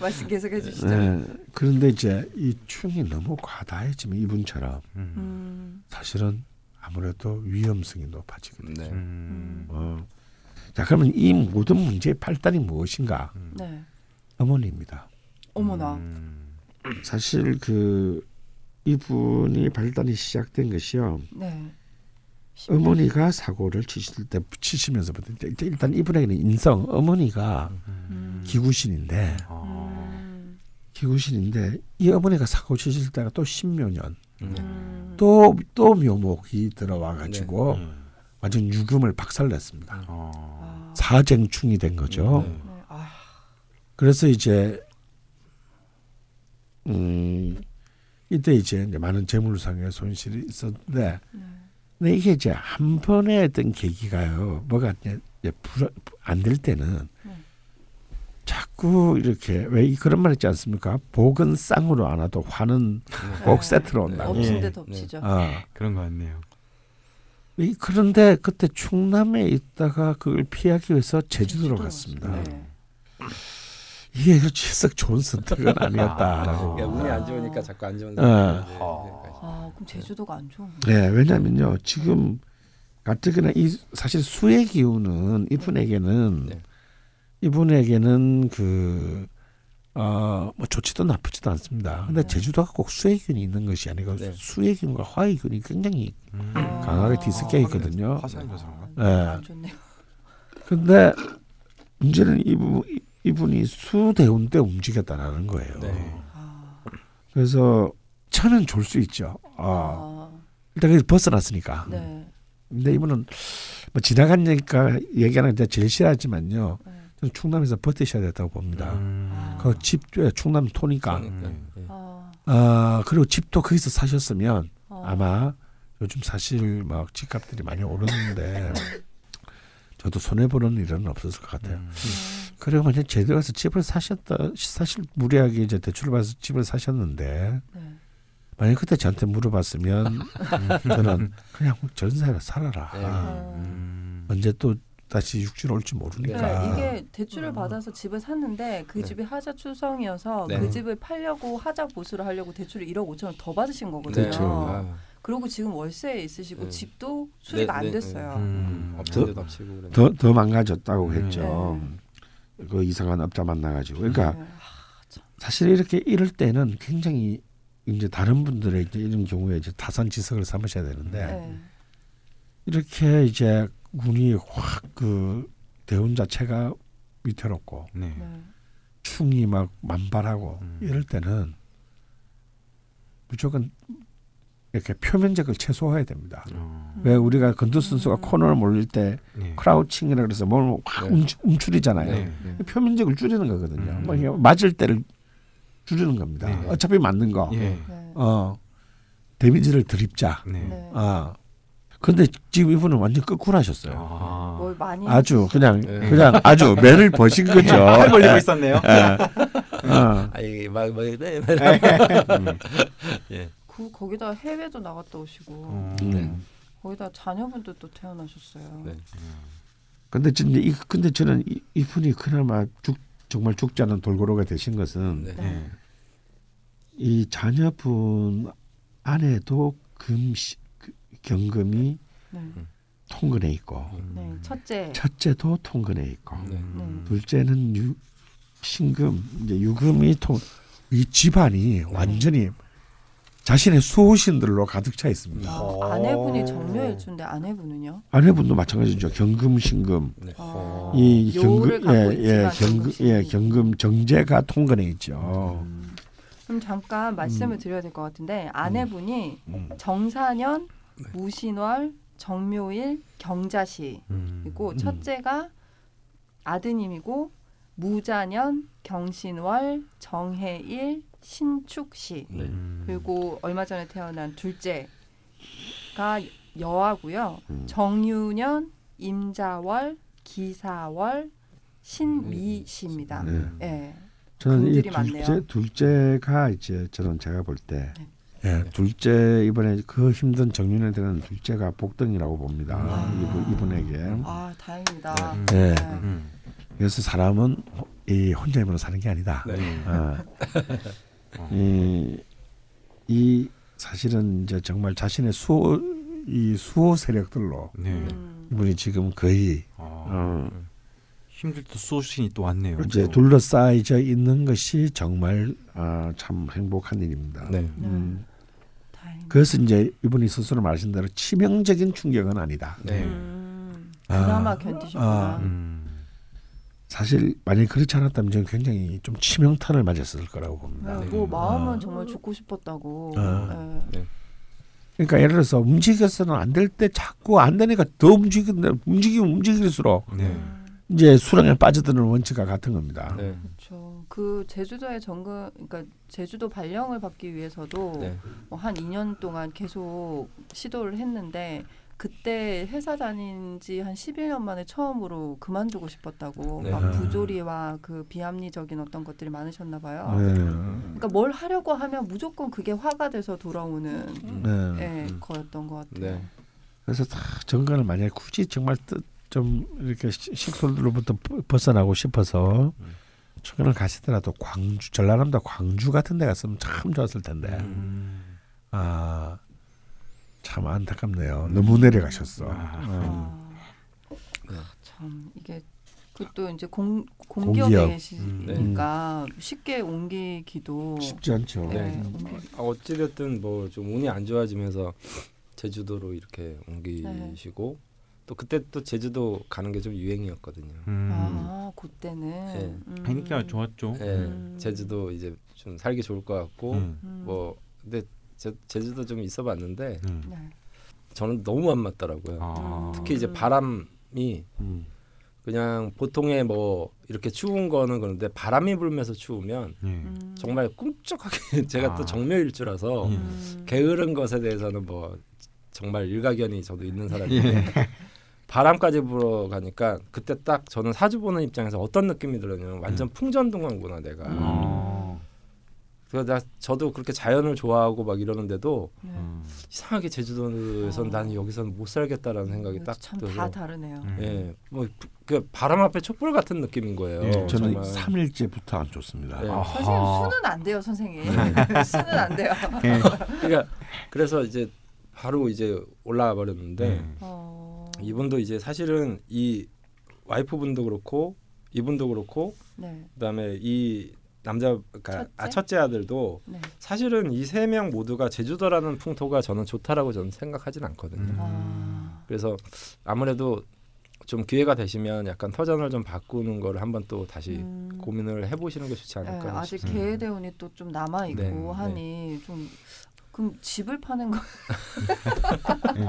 말씀 계속해 주시죠. 네. 그런데 이제 이 충이 너무 과다해지면 이분처럼 음. 음, 사실은 아무래도 위험성이 높아지거든요. 네. 음. 어. 자 그러면 이 모든 문제의 발단이 무엇인가? 네. 어머니입니다. 어머나. 음. 사실 그 이분이 발단이 시작된 것이요. 네. 어머니가 사고를 치실 때 치시면서부터 일단- 이분에게는 인성 어머니가 음. 기구신인데 아. 음. 기구신인데 이 어머니가 사고 치실 때가 또 십묘년 네. 음. 또또 묘목이 들어와 가지고 예. 완전 유금을 박살냈습니다. 어. 아. 사쟁충이 된 거죠. 네. 네. 아, 그래서 이제 음 이때 이제 이제 많은 재물상의 손실이 있었는데 네. 근데 이게 이제 한 번의 어떤 계기가요. 뭐가 안될 때는 네. 자꾸 이렇게 왜 이- 그런 말 있지 않습니까? 복은 쌍으로 안 와도 화는 꼭 네. 세트로 온다. 네. 엎친 예. 데 덮치죠. 아, 그런 것 같네요. 이- 그런데 그때 충남에 있다가 그걸 피하기 위해서 제주도로 갔습니다. 네. 이게 그렇게 썩 좋은 선택은 아니었다라고. 그러니까 운이 안 좋으니까 자꾸 안 좋은 아. 상황이 아, 그럼 제주도가 안 좋은 네, 왜냐면요 지금 가뜩이나 이 사실 수의 기운은 이분에게는 네. 이분에게는 그 어, 뭐 좋지도 나쁘지도 않습니다. 근데 네. 제주도가 꼭 수의 기운이 있는 것이 아니고 네. 수의 기운과 화의 기운이 굉장히 음. 아. 강하게 뒤섞여 있거든요. 화산이라서 그런가? 네. 안 좋네요. 근데 문제는 이분 이분이 수대운 때 움직였다라는 거예요. 네. 아, 그래서 천은 졸수 있죠. 아, 아, 일단 그래서 벗어났으니까. 네. 근데 이분은 뭐 지나가니까 얘기하는 게 제일 싫어하지만요. 네. 저는 충남에서 버티셔야 된다고 봅니다. 음. 그집 충남 토니까. 음. 예. 아, 아 그리고 집도 거기서 사셨으면 아, 아마 요즘 사실 막 집값들이 많이 오르는데 <laughs> 저도 손해 보는 일은 없었을 것 같아요. 음. 그리고 만약 제대로 해서 집을 사셨다 사실 무리하게 이제 대출을 받아서 집을 사셨는데 네. 만약 그때 저한테 물어봤으면 <laughs> 저는 그냥 전세를 살아라. 네. 음. 언제 또 다시 육지로 올지 모르니까. 네, 이게 대출을 받아서 집을 샀는데 그 네. 집이 하자 추성이어서 네. 그 집을 팔려고 하자 보수를 하려고 대출을 1억 5천 원 더 받으신 거거든요. 그렇죠. 아, 그리고 지금 월세에 있으시고 네. 집도 수리가 네, 안 네, 됐어요. 음. 엎치고 그래. 더더 망가졌다고 네. 했죠. 그 이상한 업자 만나가지고. 그러니까 네. 사실 이렇게 이럴 때는 굉장히 이제 다른 분들의 이제 이런 경우에 이제 타산 지석을 삼으셔야 되는데 네. 이렇게 이제 운이 확 그 대운 자체가 위태롭고 네. 네. 충이 막 만발하고 음. 이럴 때는 무조건 이렇게 표면적을 최소화해야 됩니다. 어. 왜 우리가 건두 선수가 음. 코너를 몰릴 때 네. 크라우칭이라 그래서 몸을 확 네. 움츠, 움츠리잖아요. 네. 네. 표면적을 줄이는 거거든요. 음. 막 이렇게 맞을 때를 줄이는 겁니다. 네. 어차피 맞는 거. 예. 네. 어 데미지를 덜입자. 네. 네. 아 근데 지금 이분은 완전 거꾸로 하셨어요. 아. 뭘 많이 아주 그냥 네. 그냥 아주 매를 버신 <laughs> 거죠. 팔 벌리고 있었네요. 예. 어. 아이 막뭐 네. 음. 예. 그 거기다 해외도 나갔다 오시고 어. 음. 거기다 자녀분도 또 태어나셨어요. 네. 근데 진짜 이 근데 저는 이, 이분이 그나마 죽 정말 죽지 않은 돌고래가 되신 것은 네. 네. 이 자녀분 안에도 금시 그 경금이 네. 통근해 있고 네. 첫째. 첫째도 통근해 있고 네. 네. 둘째는 유, 신금 이제 유금이 통 이 집안이 완전히 자신의 수호신들로 가득 차 있습니다. 아, 아내분이 정묘일주인데 아내분은요? 아내분도 마찬가지죠. 경금 신금 네. 아, 이 요를 경금 갖고 예예 있지만 경금 경금신이. 예 경금 정제가 통근해 있죠. 음. 그럼 잠깐 말씀을 드려야 될 것 같은데 아내분이 음. 정사년, 네. 무신월, 정묘일, 경자시 음. 그리고 음. 첫째가 아드님이고 무자년, 경신월, 정해일, 신축시 네. 음. 그리고 얼마 전에 태어난 둘째가 여하고요. 음. 정유년, 임자월, 기사월, 신미시입니다. 네. 예. 저는 이. 둘째 둘째가 이제 저는 제가 볼때 네. 예, 둘째 이번에 그 힘든 정년에 들은 둘째가 복등이라고 봅니다. 아. 이분 이분에게. 아 다행이다. 음. 네. 네. 음. 그래서 사람은 이 혼자 힘으로 사는 게 아니다. 네. 어. <laughs> 어. 이, 이 사실은 이제 정말 자신의 수호 이 수호 세력들로 네. 음. 이분이 지금 거의 어. 어, 힘들 때 수호신이 또 왔네요. 이제 둘러싸여져 있는 것이 정말 아, 참 행복한 일입니다. 네. 음, 다행이다. 그래서 이제 이분이 스스로 말하신 대로 치명적인 충격은 아니다. 네. 음. 아. 그나마 견디셨구나. 아. 음. 사실 만약 그렇지 않았다면 저는 굉장히 좀 치명탄을 맞았을 거라고 봅니다. 네, 네. 뭐 마음은 아. 정말 죽고 싶었다고. 아. 네. 그러니까 예를 들어서 움직여서는 안 될 때 자꾸 안 되니까 더 움직인다. 움직이면 움직일수록 네. 음. 이제 수렁에 빠져드는 원칙과 같은 겁니다. 네. 그렇죠. 그 제주도의 정글, 그러니까 제주도 발령을 받기 위해서도 네. 뭐 한 2년 동안 계속 시도를 했는데 그때 회사 다닌 지 한 11년 만에 처음으로 그만두고 싶었다고 네. 막 부조리와 그 비합리적인 어떤 것들이 많으셨나 봐요. 네. 그러니까 뭘 하려고 하면 무조건 그게 화가 돼서 돌아오는 네. 예, 음. 거였던 것 같아요. 네. 그래서 다 정관을 만약 굳이 정말 뜻- 좀 이렇게 벗- 벗어나고 싶어서 정관을 가시더라도 광주 전라남도 광주 같은 데 갔으면 참 좋았을 텐데 음. 아 참 안타깝네요. 너무 내려가셨어. 아. 음. 아, 네. 참 이게 그것도 이제 공 공기업. 공기업에 계시니까 음. 쉽게 옮기기도 쉽지 않죠. 네, 네. 아, 어찌됐든 뭐 좀 운이 안 좋아지면서 제주도로 이렇게 옮기시고 또 그때 또 제주도 가는 게 좀 유행이었거든요. 음. 아 그때는 네. 음. 하니까 좋았죠. 예, 음. 제주도 이제 좀 살기 좋을 것 같고 음. 음. 뭐 근데 제, 제주도 좀 있어봤는데 음. 네. 저는 너무 안 맞더라고요. 아. 특히 이제 음. 바람이 음. 그냥 보통의 뭐 이렇게 추운 거는 그런데 바람이 불면서 추우면 예. 음. 정말 꿈쩍하게 <laughs> 제가 아. 또 정묘일주라서 예. 음. 게으른 것에 대해서는 뭐 정말 일가견이 저도 있는 사람인데 예. <laughs> 바람까지 불어 가니까 그때 딱 저는 사주 보는 입장에서 어떤 느낌이 들었냐면 완전 풍전등화구나 내가 음. 아. 그래서 나 저도 그렇게 자연을 좋아하고 막 이러는데도 네. 음. 이상하게 제주도에선 어. 나는 여기서는 못 살겠다라는 생각이 딱참 들어서 다 다르네요. 음. 예, 뭐그 바람 앞에 촛불 같은 느낌인 거예요. 예, 저는 정말. 3일째부터 안 좋습니다. 네. 아하. 선생님 수는 안 돼요, 선생님. <laughs> 수는 안 돼요. 예. <laughs> 그러니까 그래서 이제 바로 이제 올라와 버렸는데 네. 어... 이분도 이제 사실은 이 와이프분도 그렇고 이분도 그렇고 네. 그다음에 이 남자 그러니까 첫째? 아, 첫째 아들도 네. 사실은 이 세 명 모두가 제주도라는 풍토가 저는 좋다라고 저는 생각하진 않거든요. 음. 아. 그래서 아무래도 좀 기회가 되시면 약간 터전을 좀 바꾸는 거를 한번 또 다시 음. 고민을 해보시는 게 좋지 네, 않을까 아직 싶습니다. 계대원이 또 좀 남아 있고 네, 하니 좀 그럼 집을 파는 거 <laughs>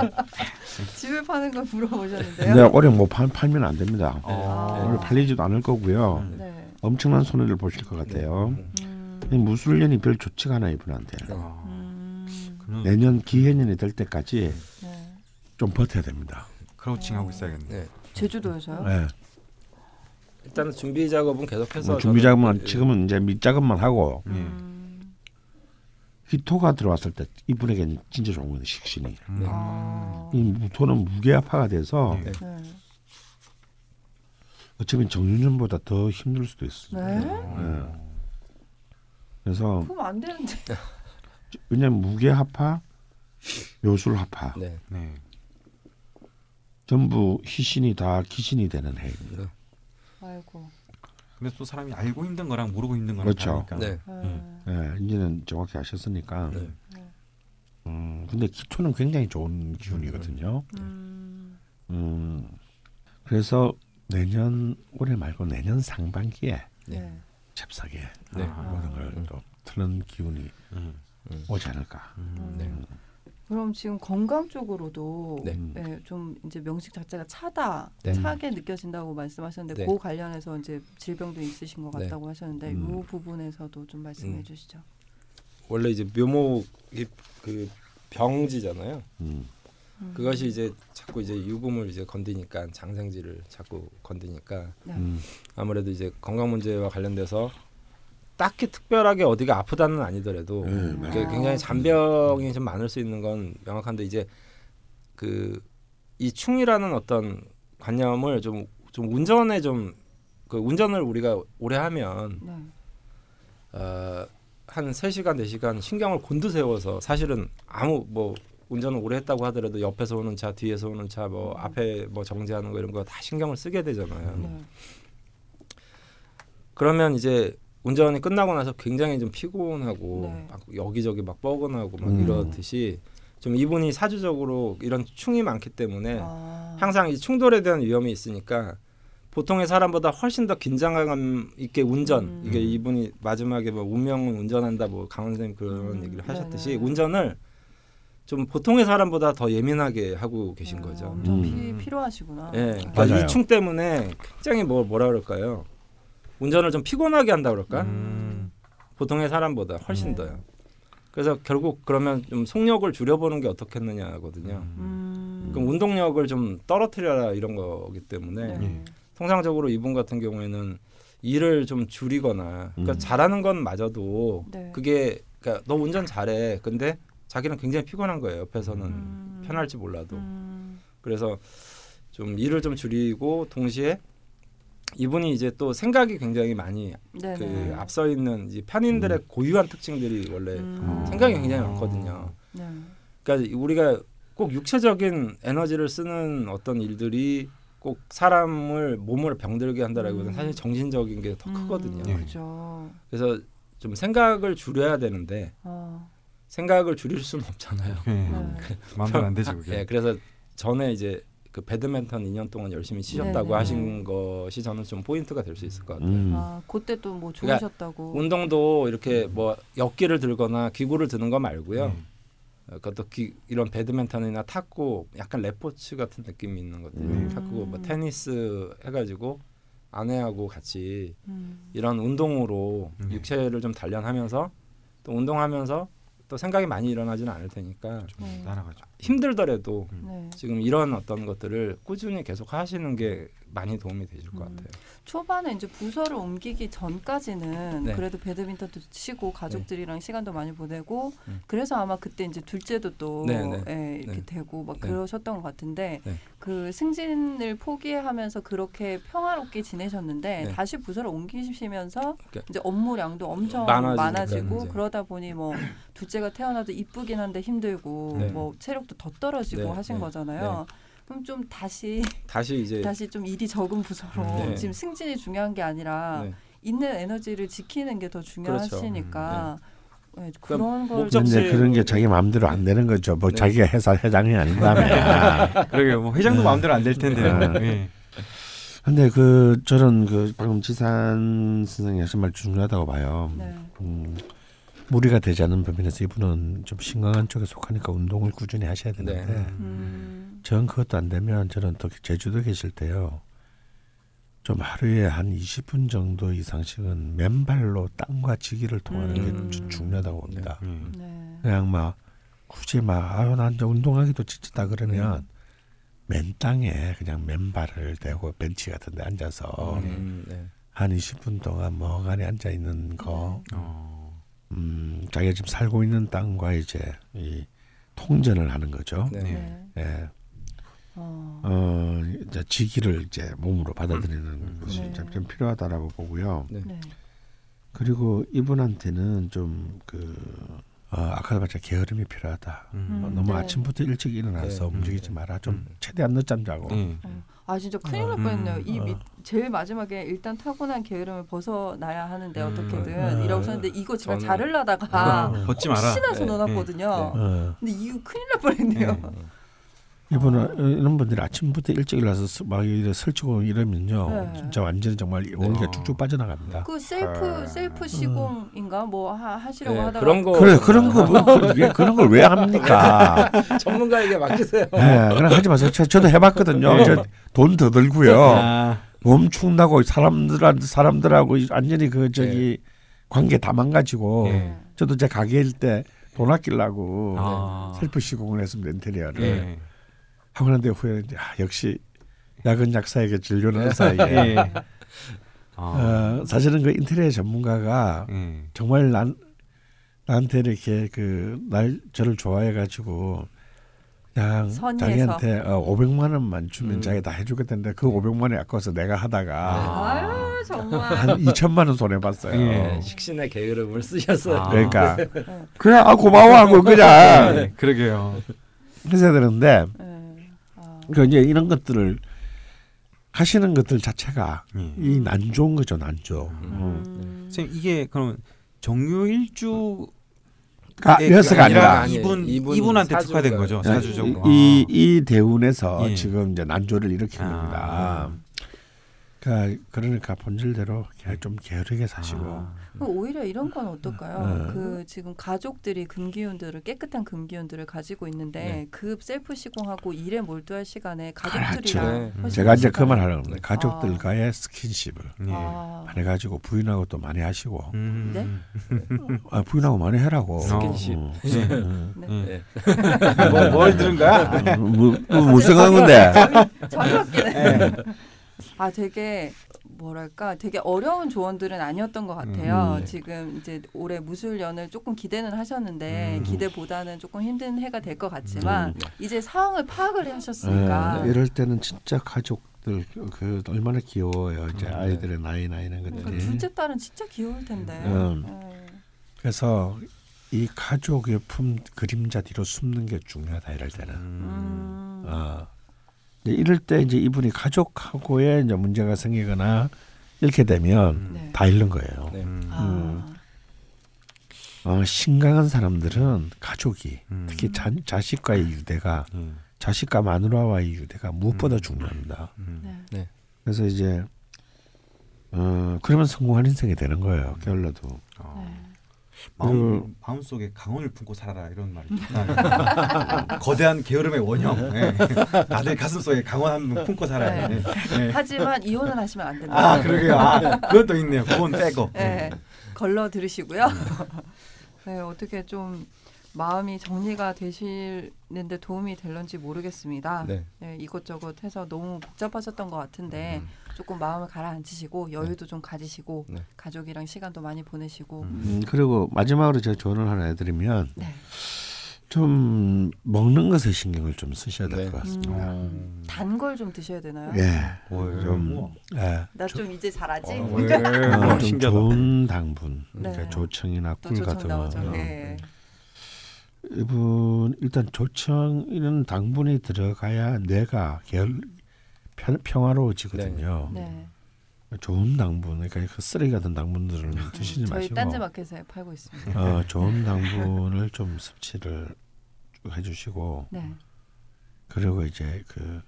집을 파는 걸 물어보셨는데요. 근데 올해 못 팔, 팔면 안 됩니다. 어. 올해 팔리지도 않을 거고요. 음. 네. 엄청난 손해를 보실 것 같아요. 네. 음. 이 무술년 이 별 좋지가 않아요 이분한테. 아. 음. 내년 기해년이 될 때까지 네. 좀 버텨야 됩니다. 크라우칭하고 있어야겠네. 네. 제주도에서요? 네. 일단은 준비 작업은 계속해서 뭐 준비 작업만 지금은 이제 밑 작업만 하고 예. 음. 히토가 들어왔을 때 이분에게는 진짜 좋은 거예요 식신이. 음. 아. 이 무토는 무게아파가 돼서 네. 네. 어쩌면 정유년보다 더 힘들 수도 있어요. 네? 어. 그래서 그럼 안 되는데. <laughs> 왜냐면 무게 합파, 묘술합파 네. 네. 전부 희신이 다 기신이 되는 해. 네. 아이고. 근데 또 사람이 알고 힘든 거랑 모르고 힘든 거랑 그렇죠. 다르니까. 네. 네. 예, 이제는 정확히 아셨으니까. 네. 음, 근데 기토는 굉장히 좋은 기운이거든요. 음. 음, 그래서 내년 올해 말고 내년 상반기에 네. 네. 잽싸게 네. 아. 모든 걸또 트는 기운이 음. 오지 않을까. 음. 네. 그럼 지금 건강 쪽으로도 네. 네, 좀 이제 명식 자체가 차다, 네. 차게 느껴진다고 말씀하셨는데 네. 그 관련해서 이제 질병도 있으신 것 네. 같다고 하셨는데 음. 이 부분에서도 좀 말씀해 음. 주시죠. 원래 이제 묘목이 그 병지잖아요. 음, 음. 그것이 이제 자꾸 이제 유금을 이제 건드니까 장생지를 자꾸 건드니까 네. 음, 아무래도 이제 건강 문제와 관련돼서 딱히 특별하게 어디가 아프다는 아니더라도 네, 맞아요. 굉장히 잔병이 좀 많을 수 있는 건 명확한데 이제 그 이 충이라는 어떤 관념을 좀좀 운전에 좀 그 운전을 우리가 오래 하면 네. 어, 한 3시간 4시간 신경을 곤두세워서 사실은 아무 뭐 운전을 오래 했다고 하더라도 옆에서 오는 차 뒤에서 오는 차뭐 앞에 뭐 정지하는 거 이런 거 다 신경을 쓰게 되잖아요. 네. 그러면 이제 운전이 끝나고 나서 굉장히 좀 피곤하고 네. 막 여기저기 막 뻐근하고 막 음. 이러듯이 좀 이분이 사주적으로 이런 충이 많기 때문에 아. 항상 이 충돌에 대한 위험이 있으니까 보통의 사람보다 훨씬 더 긴장감 있게 운전 음. 이게 이분이 마지막에 뭐 운명은 운전한다 뭐 강원 선생님 그런 음. 얘기를 하셨듯이 네네. 운전을 좀 보통의 사람보다 더 예민하게 하고 계신 아, 거죠. 엄청 음. 피, 필요하시구나. 예, 네. 그러니까 맞아요. 이충 때문에 굉장히 뭐 뭐라 그럴까요? 운전을 좀 피곤하게 한다 그럴까? 음. 보통의 사람보다 훨씬 네. 더요. 그래서 결국 그러면 좀 속력을 줄여보는 게 어떻겠느냐거든요. 음. 그럼 운동력을 좀 떨어뜨려라 이런 거기 때문에 네. 통상적으로 이분 같은 경우에는 일을 좀 줄이거나 그러니까 음. 잘하는 건 맞아도 네. 그게 그러니까 너 운전 잘해 근데 자기는 굉장히 피곤한 거예요 옆에서는 음. 편할지 몰라도 음. 그래서 좀 일을 좀 줄이고 동시에 이분이 이제 또 생각이 굉장히 많이 네네. 그 앞서 있는 이제 편인들의 고유한 특징들이 원래 음. 생각이 굉장히 많거든요. 네. 그러니까 우리가 꼭 육체적인 에너지를 쓰는 어떤 일들이 꼭 사람을 몸을 병들게 한다라기보다는 음. 사실 정신적인 게 더 크거든요. 네. 그죠. 그래서 좀 생각을 줄여야 되는데 어. 생각을 줄일 수는 없잖아요. 예. 네. 마음대로 안 되죠 그게. 예, 그래서 전에 이제 그 배드민턴 2년 동안 열심히 치셨다고 네네. 하신 것이 저는 좀 포인트가 될 수 있을 것 같아요. 음. 아, 그때 또뭐 그러니까 좋으셨다고. 운동도 이렇게 뭐 역기를 들거나 기구를 드는 거 말고요. 네. 어, 그것도 기, 이런 배드민턴이나 탁구 약간 레포츠 같은 느낌이 있는 것들 음. 탁구 뭐 테니스 해가지고 아내하고 같이 음. 이런 운동으로 음. 육체를 좀 단련하면서 또 운동하면서 또 생각이 많이 일어나지는 않을 테니까 좀 네. 따라가죠. 힘들더라도 네. 지금 이런 어떤 것들을 꾸준히 계속 하시는 게 많이 도움이 되실 것 음. 같아요. 초반에 이제 부서를 옮기기 전까지는 네. 그래도 배드민턴도 치고 가족들이랑 시간도 많이 보내고 음. 그래서 아마 그때 이제 둘째도 또 네, 네. 예, 이렇게 네. 되고 막 네. 그러셨던 것 같은데 네. 그 승진을 포기하면서 그렇게 평화롭게 지내셨는데 네. 다시 부서를 옮기시면서 이제 업무량도 엄청 많아지고. 그러다 보니 뭐 둘째가 태어나도 이쁘긴 한데 힘들고 네. 뭐 체력도 더 떨어지고 네, 하신 네, 거잖아요. 그럼 좀 다시 <laughs> 다시 이제 다시 좀 일이 적은 부서로 네. 지금 승진이 중요한 게 아니라 네. 있는 에너지를 지키는 게 더 중요하시니까 네, 그런 걸 목적- 이제 접시- 그런 게 자기 마음대로 안 되는 거죠. 뭐 네. 자기가 회사 회장이 아닌다면. <laughs> 그러게요. 뭐 회장도 마음대로 안 될 텐데요. 네. 예. 근데 그 저는 그 방금 지산 선생님 하신 말 중요하다고 봐요. 네. 음, 무리가 되지 않는 범위에서 이분은 좀 신강한 쪽에 속하니까 운동을 꾸준히 하셔야 되는데 네. 음, 전 그것도 안 되면 저는 또 제주도 계실 때요. 좀 하루에 한 20분 정도 이상씩은 맨발로 땅과 지기를 통하는 음. 게 주- 중요하다고 봅니다. 예. 네. 그냥 막 굳이 막 아유 난 이제 운동하기도 지치다 그러면 맨 땅에 그냥 맨발을 대고 벤치 같은 데 앉아서 음, 네. 한 20분 동안 멍하니 앉아 있는 거 어. 음, 자기가 지금 살고 있는 땅과 이제 이 통전을 하는 거죠. 네. 네. 예. 어. 어, 이제 지기를 이제 몸으로 받아들이는 것이 네. 좀, 좀 필요하다라고 보고요. 네. 네. 그리고 이분한테는 좀그 어, 아까도 말했 게으름이 필요하다. 음. 어, 너무 네. 아침부터 일찍 일어나서 네. 움직이지 마라. 좀 음. 최대한 늦잠 자고. 예. 어. 아 진짜 큰일 날 어. 뻔했네요. 이 음. 밑, 제일 마지막에 일단 타고난 게으름을 벗어나야 하는데 음. 어떻게든 음. 이라고 썼는데 이거 제가 자르려다가 음. 벗지 마라. 혹시나 네. 넣어놨거든요. 어, 근데 이거 큰일 날 뻔했네요. 네. 이분은 어, 이런 분들이 아침부터 일찍 일어나서 스- 막 이래 설치고 이러면요. 네. 진짜 완전히 정말 원기가 어. 쭉쭉 빠져나갑니다. 그 셀프 아. 셀프 시공인가 뭐 하, 하시려고 네, 하다가 그런 거 그래 그런 거 뭐, 그- 왜 그런 걸 왜 합니까? <laughs> 전문가에게 맡기세요. 네, 그냥 하지 마세요. 저, 저도 해봤거든요. 네. 돈더 들고요. 아. 몸 축나고 사람들한테 사람들하고 완전히 그 저기 관계 다 망가지고 예. 저도 제 가게일 때 돈 아끼려고 아. 셀프 시공을 했습니다 인테리어를 예. 하고 난데 후에 이제 아, 역시 약은 약사에게 진료는 의사에게 <laughs> 예. 아. 어, 사실은 그 인테리어 전문가가 예. 정말 난 나한테 이렇게 그 날 저를 좋아해 가지고 그냥 선의에서. 자기한테 어, 500만 원만 주면 음. 자기 다 해주겠다는데 그 500만 원이 아까워서 내가 하다가 아유 정말 한 2천만 원 손해 봤어요. 예. 식신의 게으름을 쓰셨어요. 아. 그러니까 그래 아 고마워 하고 그냥 예. 그러게요. 해야 되는데 네. 아. 그 이제 이런 것들을 하시는 것들 자체가 예. 이난 좋은 거죠 난 좋. 음. 음. 선생님 이게 그럼 정유 일주 아, 예, 여서가 아니라 아니라. 이분 이분 이분한테 사주가- 특화된 거죠 네. 사주적으로. 이, 이 대운에서 예. 지금 이제 난조를 일으키는 아. 겁니다. 그러니까 그러니까 본질대로 게- 좀 게으르게 사시고 아. 그 오히려 이런 건 어떨까요? 네. 그 지금 가족들이 금기운들을 깨끗한 금기운들을 가지고 있는데 네. 그 셀프 시공하고 일에 몰두할 시간에 그렇죠. 가족들이랑 네. 훨씬 제가 이제 그 말 하려고 합니다. 가족들과의 스킨십을 예. 아, 많이 가지고 부인하고 또 많이 하시고 음. 네? 아, 부인하고 많이 해라고 스킨십. 음, 네. 음. 네. 예. 네. 뭐, 뭘 들은 거야? 뭐, 뭐, 뭐 무슨 건데 자유롭게 아 되게 뭐랄까 되게 어려운 조언들은 아니었던 것 같아요. 음, 네. 지금 이제 올해 무술년을 조금 기대는 하셨는데 음. 기대보다는 조금 힘든 해가 될 것 같지만 음. 이제 상황을 파악을 하셨으니까 예, 이럴 때는 진짜 가족들 그 얼마나 귀여워요. 이제 음, 네. 아이들의 나이 나이는 그러니까 것들이. 둘째 딸은 진짜 귀여울 텐데. 음. 네. 그래서 이 가족의 품 그림자 뒤로 숨는 게 중요하다 이럴 때는. 음. 어. 근데 이럴 때 이제 이분이 가족하고의 이제 문제가 생기거나 이렇게 되면 네. 다 잃는 거예요. 네. 음. 아. 어, 신강한 사람들은 가족이 음. 특히 자, 자식과의 유대가 예. 자식과 마누라와의 유대가 무엇보다 음. 중요합니다. 음. 네. 그래서 이제 어 그러면 성공한 인생이 되는 거예요. 게을러도. 어. 네. 마음, 마음 속에 강원을 품고 살아라 이런 말이. <laughs> 거대한 게으름의 원형. 예. 다들 가슴 속에 강원 한번 품고 살아야 돼. 예. 하지만 이혼은 하시면 안 됩니다. 아 그러게요. 아, 그것도 있네요. 그건 빼고. 네. 걸러 들으시고요. 네, 어떻게 좀 마음이 정리가 되시는데 도움이 될런지 모르겠습니다. 네. 네, 이것저것 해서 너무 복잡하셨던 것 같은데 음. 조금 마음을 가라앉히시고 여유도 좀 가지시고 네. 가족이랑 시간도 많이 보내시고 음. 음, 그리고 마지막으로 제가 조언을 하나 해드리면 네. 좀 먹는 것에 신경을 좀 쓰셔야 될 네. 것 같습니다. 음. 단걸 좀 드셔야 되나요? 예, 뭘. 좀 예. 나좀 이제 잘하지. 어, 왜? 어, 좀 신기하다. 좋은 당분, 네. 그러니까 조청이나 또꿀 같은. 거. 네. 이분 일단 조청 이런 당분이 들어가야 뇌가 결, 평, 평화로워지거든요. 네. 좋은 당분, 그러니까 그 쓰레기 같은 당분들은 드시지 음, 저희 마시고 딴지마켓에 팔고 있습니다. 어, 좋은 당분을 좀 섭취를 쭉 해주시고 네. 그리고 이제 그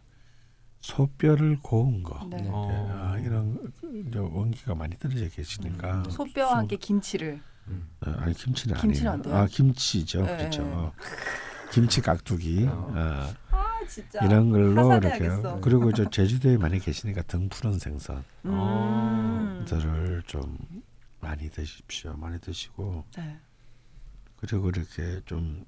소뼈를 고운 거 네. 네. 어. 아, 이런 이제 원기가 많이 떨어져 계시니까 음. 소뼈와 함께 김치를 어, 아니 김치는 김치는 아니에요. 안 돼요? 아 김치죠, 네. 그렇죠. 김치 깍두기 어. 어, 아 진짜 이런 걸로. 이렇게 그리고 저 제주도에 많이 계시니까 등 푸른 생선들을 음. 좀 많이 드십시오. 많이 드시고 네. 그리고 이렇게 좀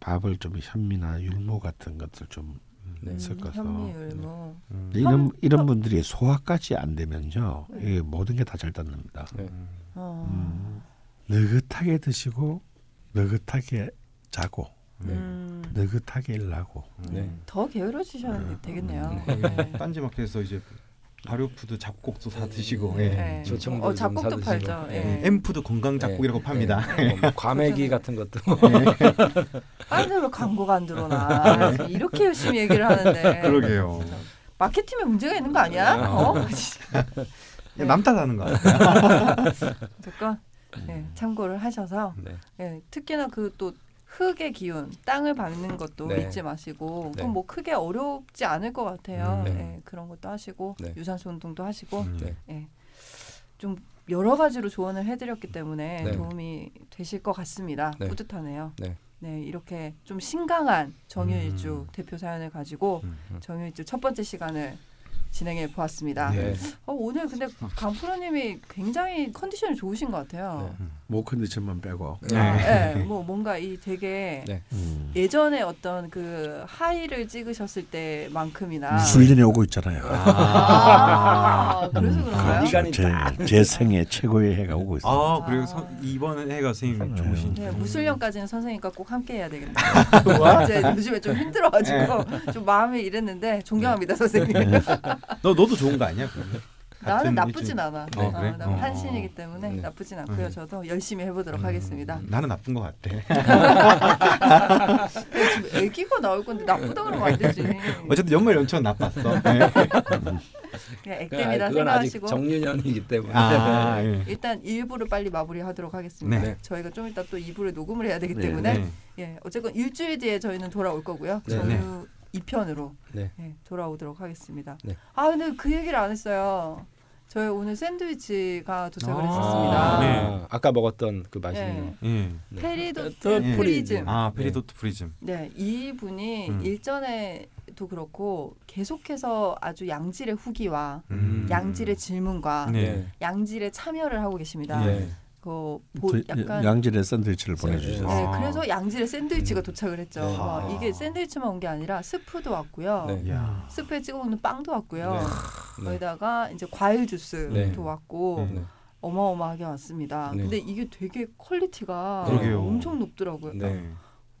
밥을 좀 현미나 율무 같은 것들 좀 네. 음, 섞어서 현미 율무. 음. 이런 이런 분들이 소화까지 안 되면요 네. 이게 모든 게 다 잘 닿는다. 네. 어. 음, 느긋하게 드시고 느긋하게 자고 네. 음. 느긋하게 일하고 네. 더 게으러지셔야 네. 되겠네요. 네. 네. <laughs> 딴지마켓에서 이제 발효푸드 잡곡도 사 드시고 네. 예. 네. 조청도 어, 좀 잡곡도. 팔죠. 네. 예. 엠푸드 건강 잡곡이라고 네. 팝니다. 네. 뭐 <laughs> 과메기 같은 것도 아니 왜 광고가 안 들어오나 이렇게 열심히 얘기를 하는데 <laughs> 그러게요. 마케팅에 문제가 있는 거 아니야? 아. 어? 예, 남 탓하는 거 같아요. 잠깐 예, 참고를 하셔서 네. 예, 특히나 그 또 흙의 기운, 땅을 밟는 것도 네. 잊지 마시고 네. 그건 뭐 크게 어렵지 않을 것 같아요. 음, 네. 예, 그런 것도 하시고 네. 유산소 운동도 하시고 음. 네. 예, 좀 여러 가지로 조언을 해드렸기 때문에 네. 도움이 되실 것 같습니다. 네. 뿌듯하네요. 네. 네, 이렇게 좀 신강한 정유일주 음. 대표 사연을 가지고 음. 정유일주 첫 번째 시간을 진행해 보았습니다. 네. 어, 오늘 근데 강프로님이 굉장히 컨디션이 좋으신 것 같아요. 목 컨디션만 빼고 네. 아, 네, <laughs> 뭐 뭔가 이 되게 네. 음. 예전에 어떤 그 하이를 찍으셨을 때만큼이나 훈련이 오고 있잖아요. 아, 그래서 음, 그런가요? 이 시간이 제, 딱. 제 생애 최고의 해가 오고 있어요. 아 그리고 서, 이번 해가 선생님 좋으신. 네, 무술년까지는 선생님과 꼭 함께 해야 되겠네요. <laughs> 이제 요즘에 좀 힘들어가지고 좀 마음이 이랬는데 존경합니다 선생님. 너 너도 좋은 거 아니야? 나는 나쁘진 일주일- 않아. 어, 그래? 난 어. 한신이기 때문에 네. 나쁘진 않고요. 음. 저도 열심히 해보도록 음, 하겠습니다. 나는 나쁜 거 같아. 네, 지금 아기가 나올 건데 나쁘다 그러면 안 되지. 어쨌든 연말 연초는 나빴어. <laughs> 네. 그냥 아직 생각하시고 정유년이기 때문에 아, 예. 일단 1부를 빨리 마무리하도록 하겠습니다. 네. 저희가 좀 이따 또 2부를 녹음을 해야 되기 네, 때문에 네. 예, 어쨌건 일주일 뒤에 저희는 돌아올 거고요. 네. 정유 2편으로 네. 예, 돌아오도록 하겠습니다. 네. 아 근데 그 얘기를 안 했어요. 저희 오늘 샌드위치가 도착을 아, 했었습니다. 네. 아까 먹었던 그 맛있는 예. 네. 페리도트 어, 프리즘. 아 페리도트 프리즘. 네, 이 분이 음. 일전에도 그렇고 계속해서 아주 양질의 후기와 음. 양질의 질문과 네. 양질의 참여를 하고 계십니다. 네. 그 보, 저- 약간 양질의 샌드위치를 네. 보내주셨어요. 네, 아. 그래서 양질의 샌드위치가 음. 도착을 했죠. 네. 와, 아. 이게 샌드위치만 온 게 아니라 스프도 왔고요. 네. 스프에 찍어 먹는 빵도 왔고요. 네. 거기다가 이제 과일 주스도 네. 왔고 네. 어마어마하게 왔습니다. 네. 근데 이게 되게 quality가 그러게요. 엄청 높더라고요. 네.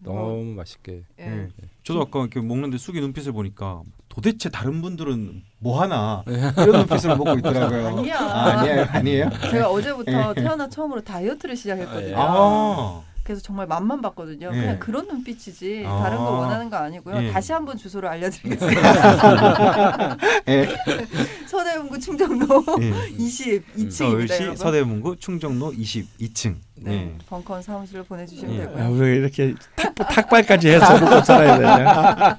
어, 너무 맛있게 예. 네. 저도 아까 이렇게 먹는데 숙이 눈빛을 보니까 도대체 다른 분들은 뭐 하나 이런 눈빛으로 먹고 있더라고요. 아니야. 아, 아니에요, 아니에요. 제가 어제부터 태어나 처음으로 다이어트를 시작했거든요. 아, 그래서 정말 맛만 봤거든요. 네. 그냥 그런 눈빛이지 아. 다른 걸 원하는 거 아니고요. 예. 다시 한번 주소를 알려드리겠습니다. <laughs> 예. 서대문구 충정로 예. 20 2층입니다. 서울시 서대문구 충정로 22층. 네, 벙커원 사무실로 보내주시면 예. 되고요. 아, 우리가 이렇게 탁, 탁발까지 해서 살아야 되냐?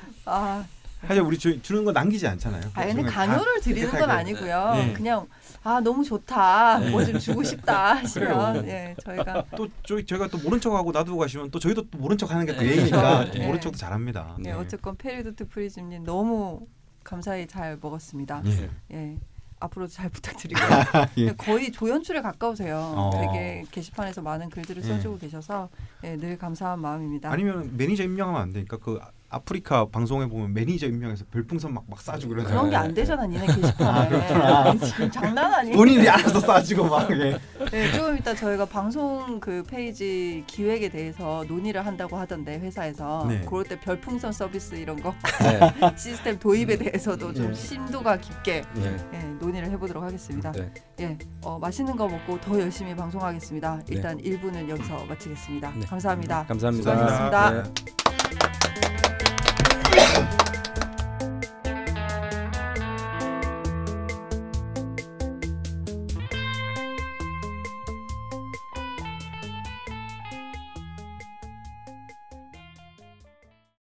<laughs> 아, 사실 우리 주, 주는 거 남기지 않잖아요. 아 근데 다 강요를 드리는 건. 아니고요. 네. 그냥 아 너무 좋다, 뭐좀 주고 싶다 <laughs> 하시면 예 저희가 또 저희 저희가 또 모른 척하고 놔두고 가시면 또 저희도 또 모른 척하는 게 또 예의니까 또 네. 모른 척도 잘합니다. 네, 어쨌건 페리도트 프리즘님 너무 감사히 잘 먹었습니다. 예. 예. 앞으로 잘 <laughs> 부탁드리고 <laughs> 예. 거의 조연출에 가까우세요. 어. 되게 게시판에서 많은 글들을 예. 써주고 계셔서 예, 늘 감사한 마음입니다. 아니면 매니저 임명하면 안 되니까 그 아프리카 방송에 보면 매니저 임명해서 별풍선 막 막 쏴주고 그러잖아요. 그런 게 안 되잖아, 니네 게시판에. 아. <laughs> 지금 장난 아니에요. 본인이 알아서 쏴주고 막 예. 네, 조금 이따 저희가 방송 그 페이지 기획에 대해서 논의를 한다고 하던데 회사에서 네. 그럴 때 별풍선 서비스 이런 거 네. <laughs> 시스템 도입에 대해서도 좀 네. 심도가 깊게 네. 예, 논의를 해보도록 하겠습니다. 네. 예, 어, 맛있는 거 먹고 더 열심히 방송하겠습니다. 일단 1부는 여기서 마치겠습니다. 네. 감사합니다. 감사합니다. 수고하셨습니다. 네.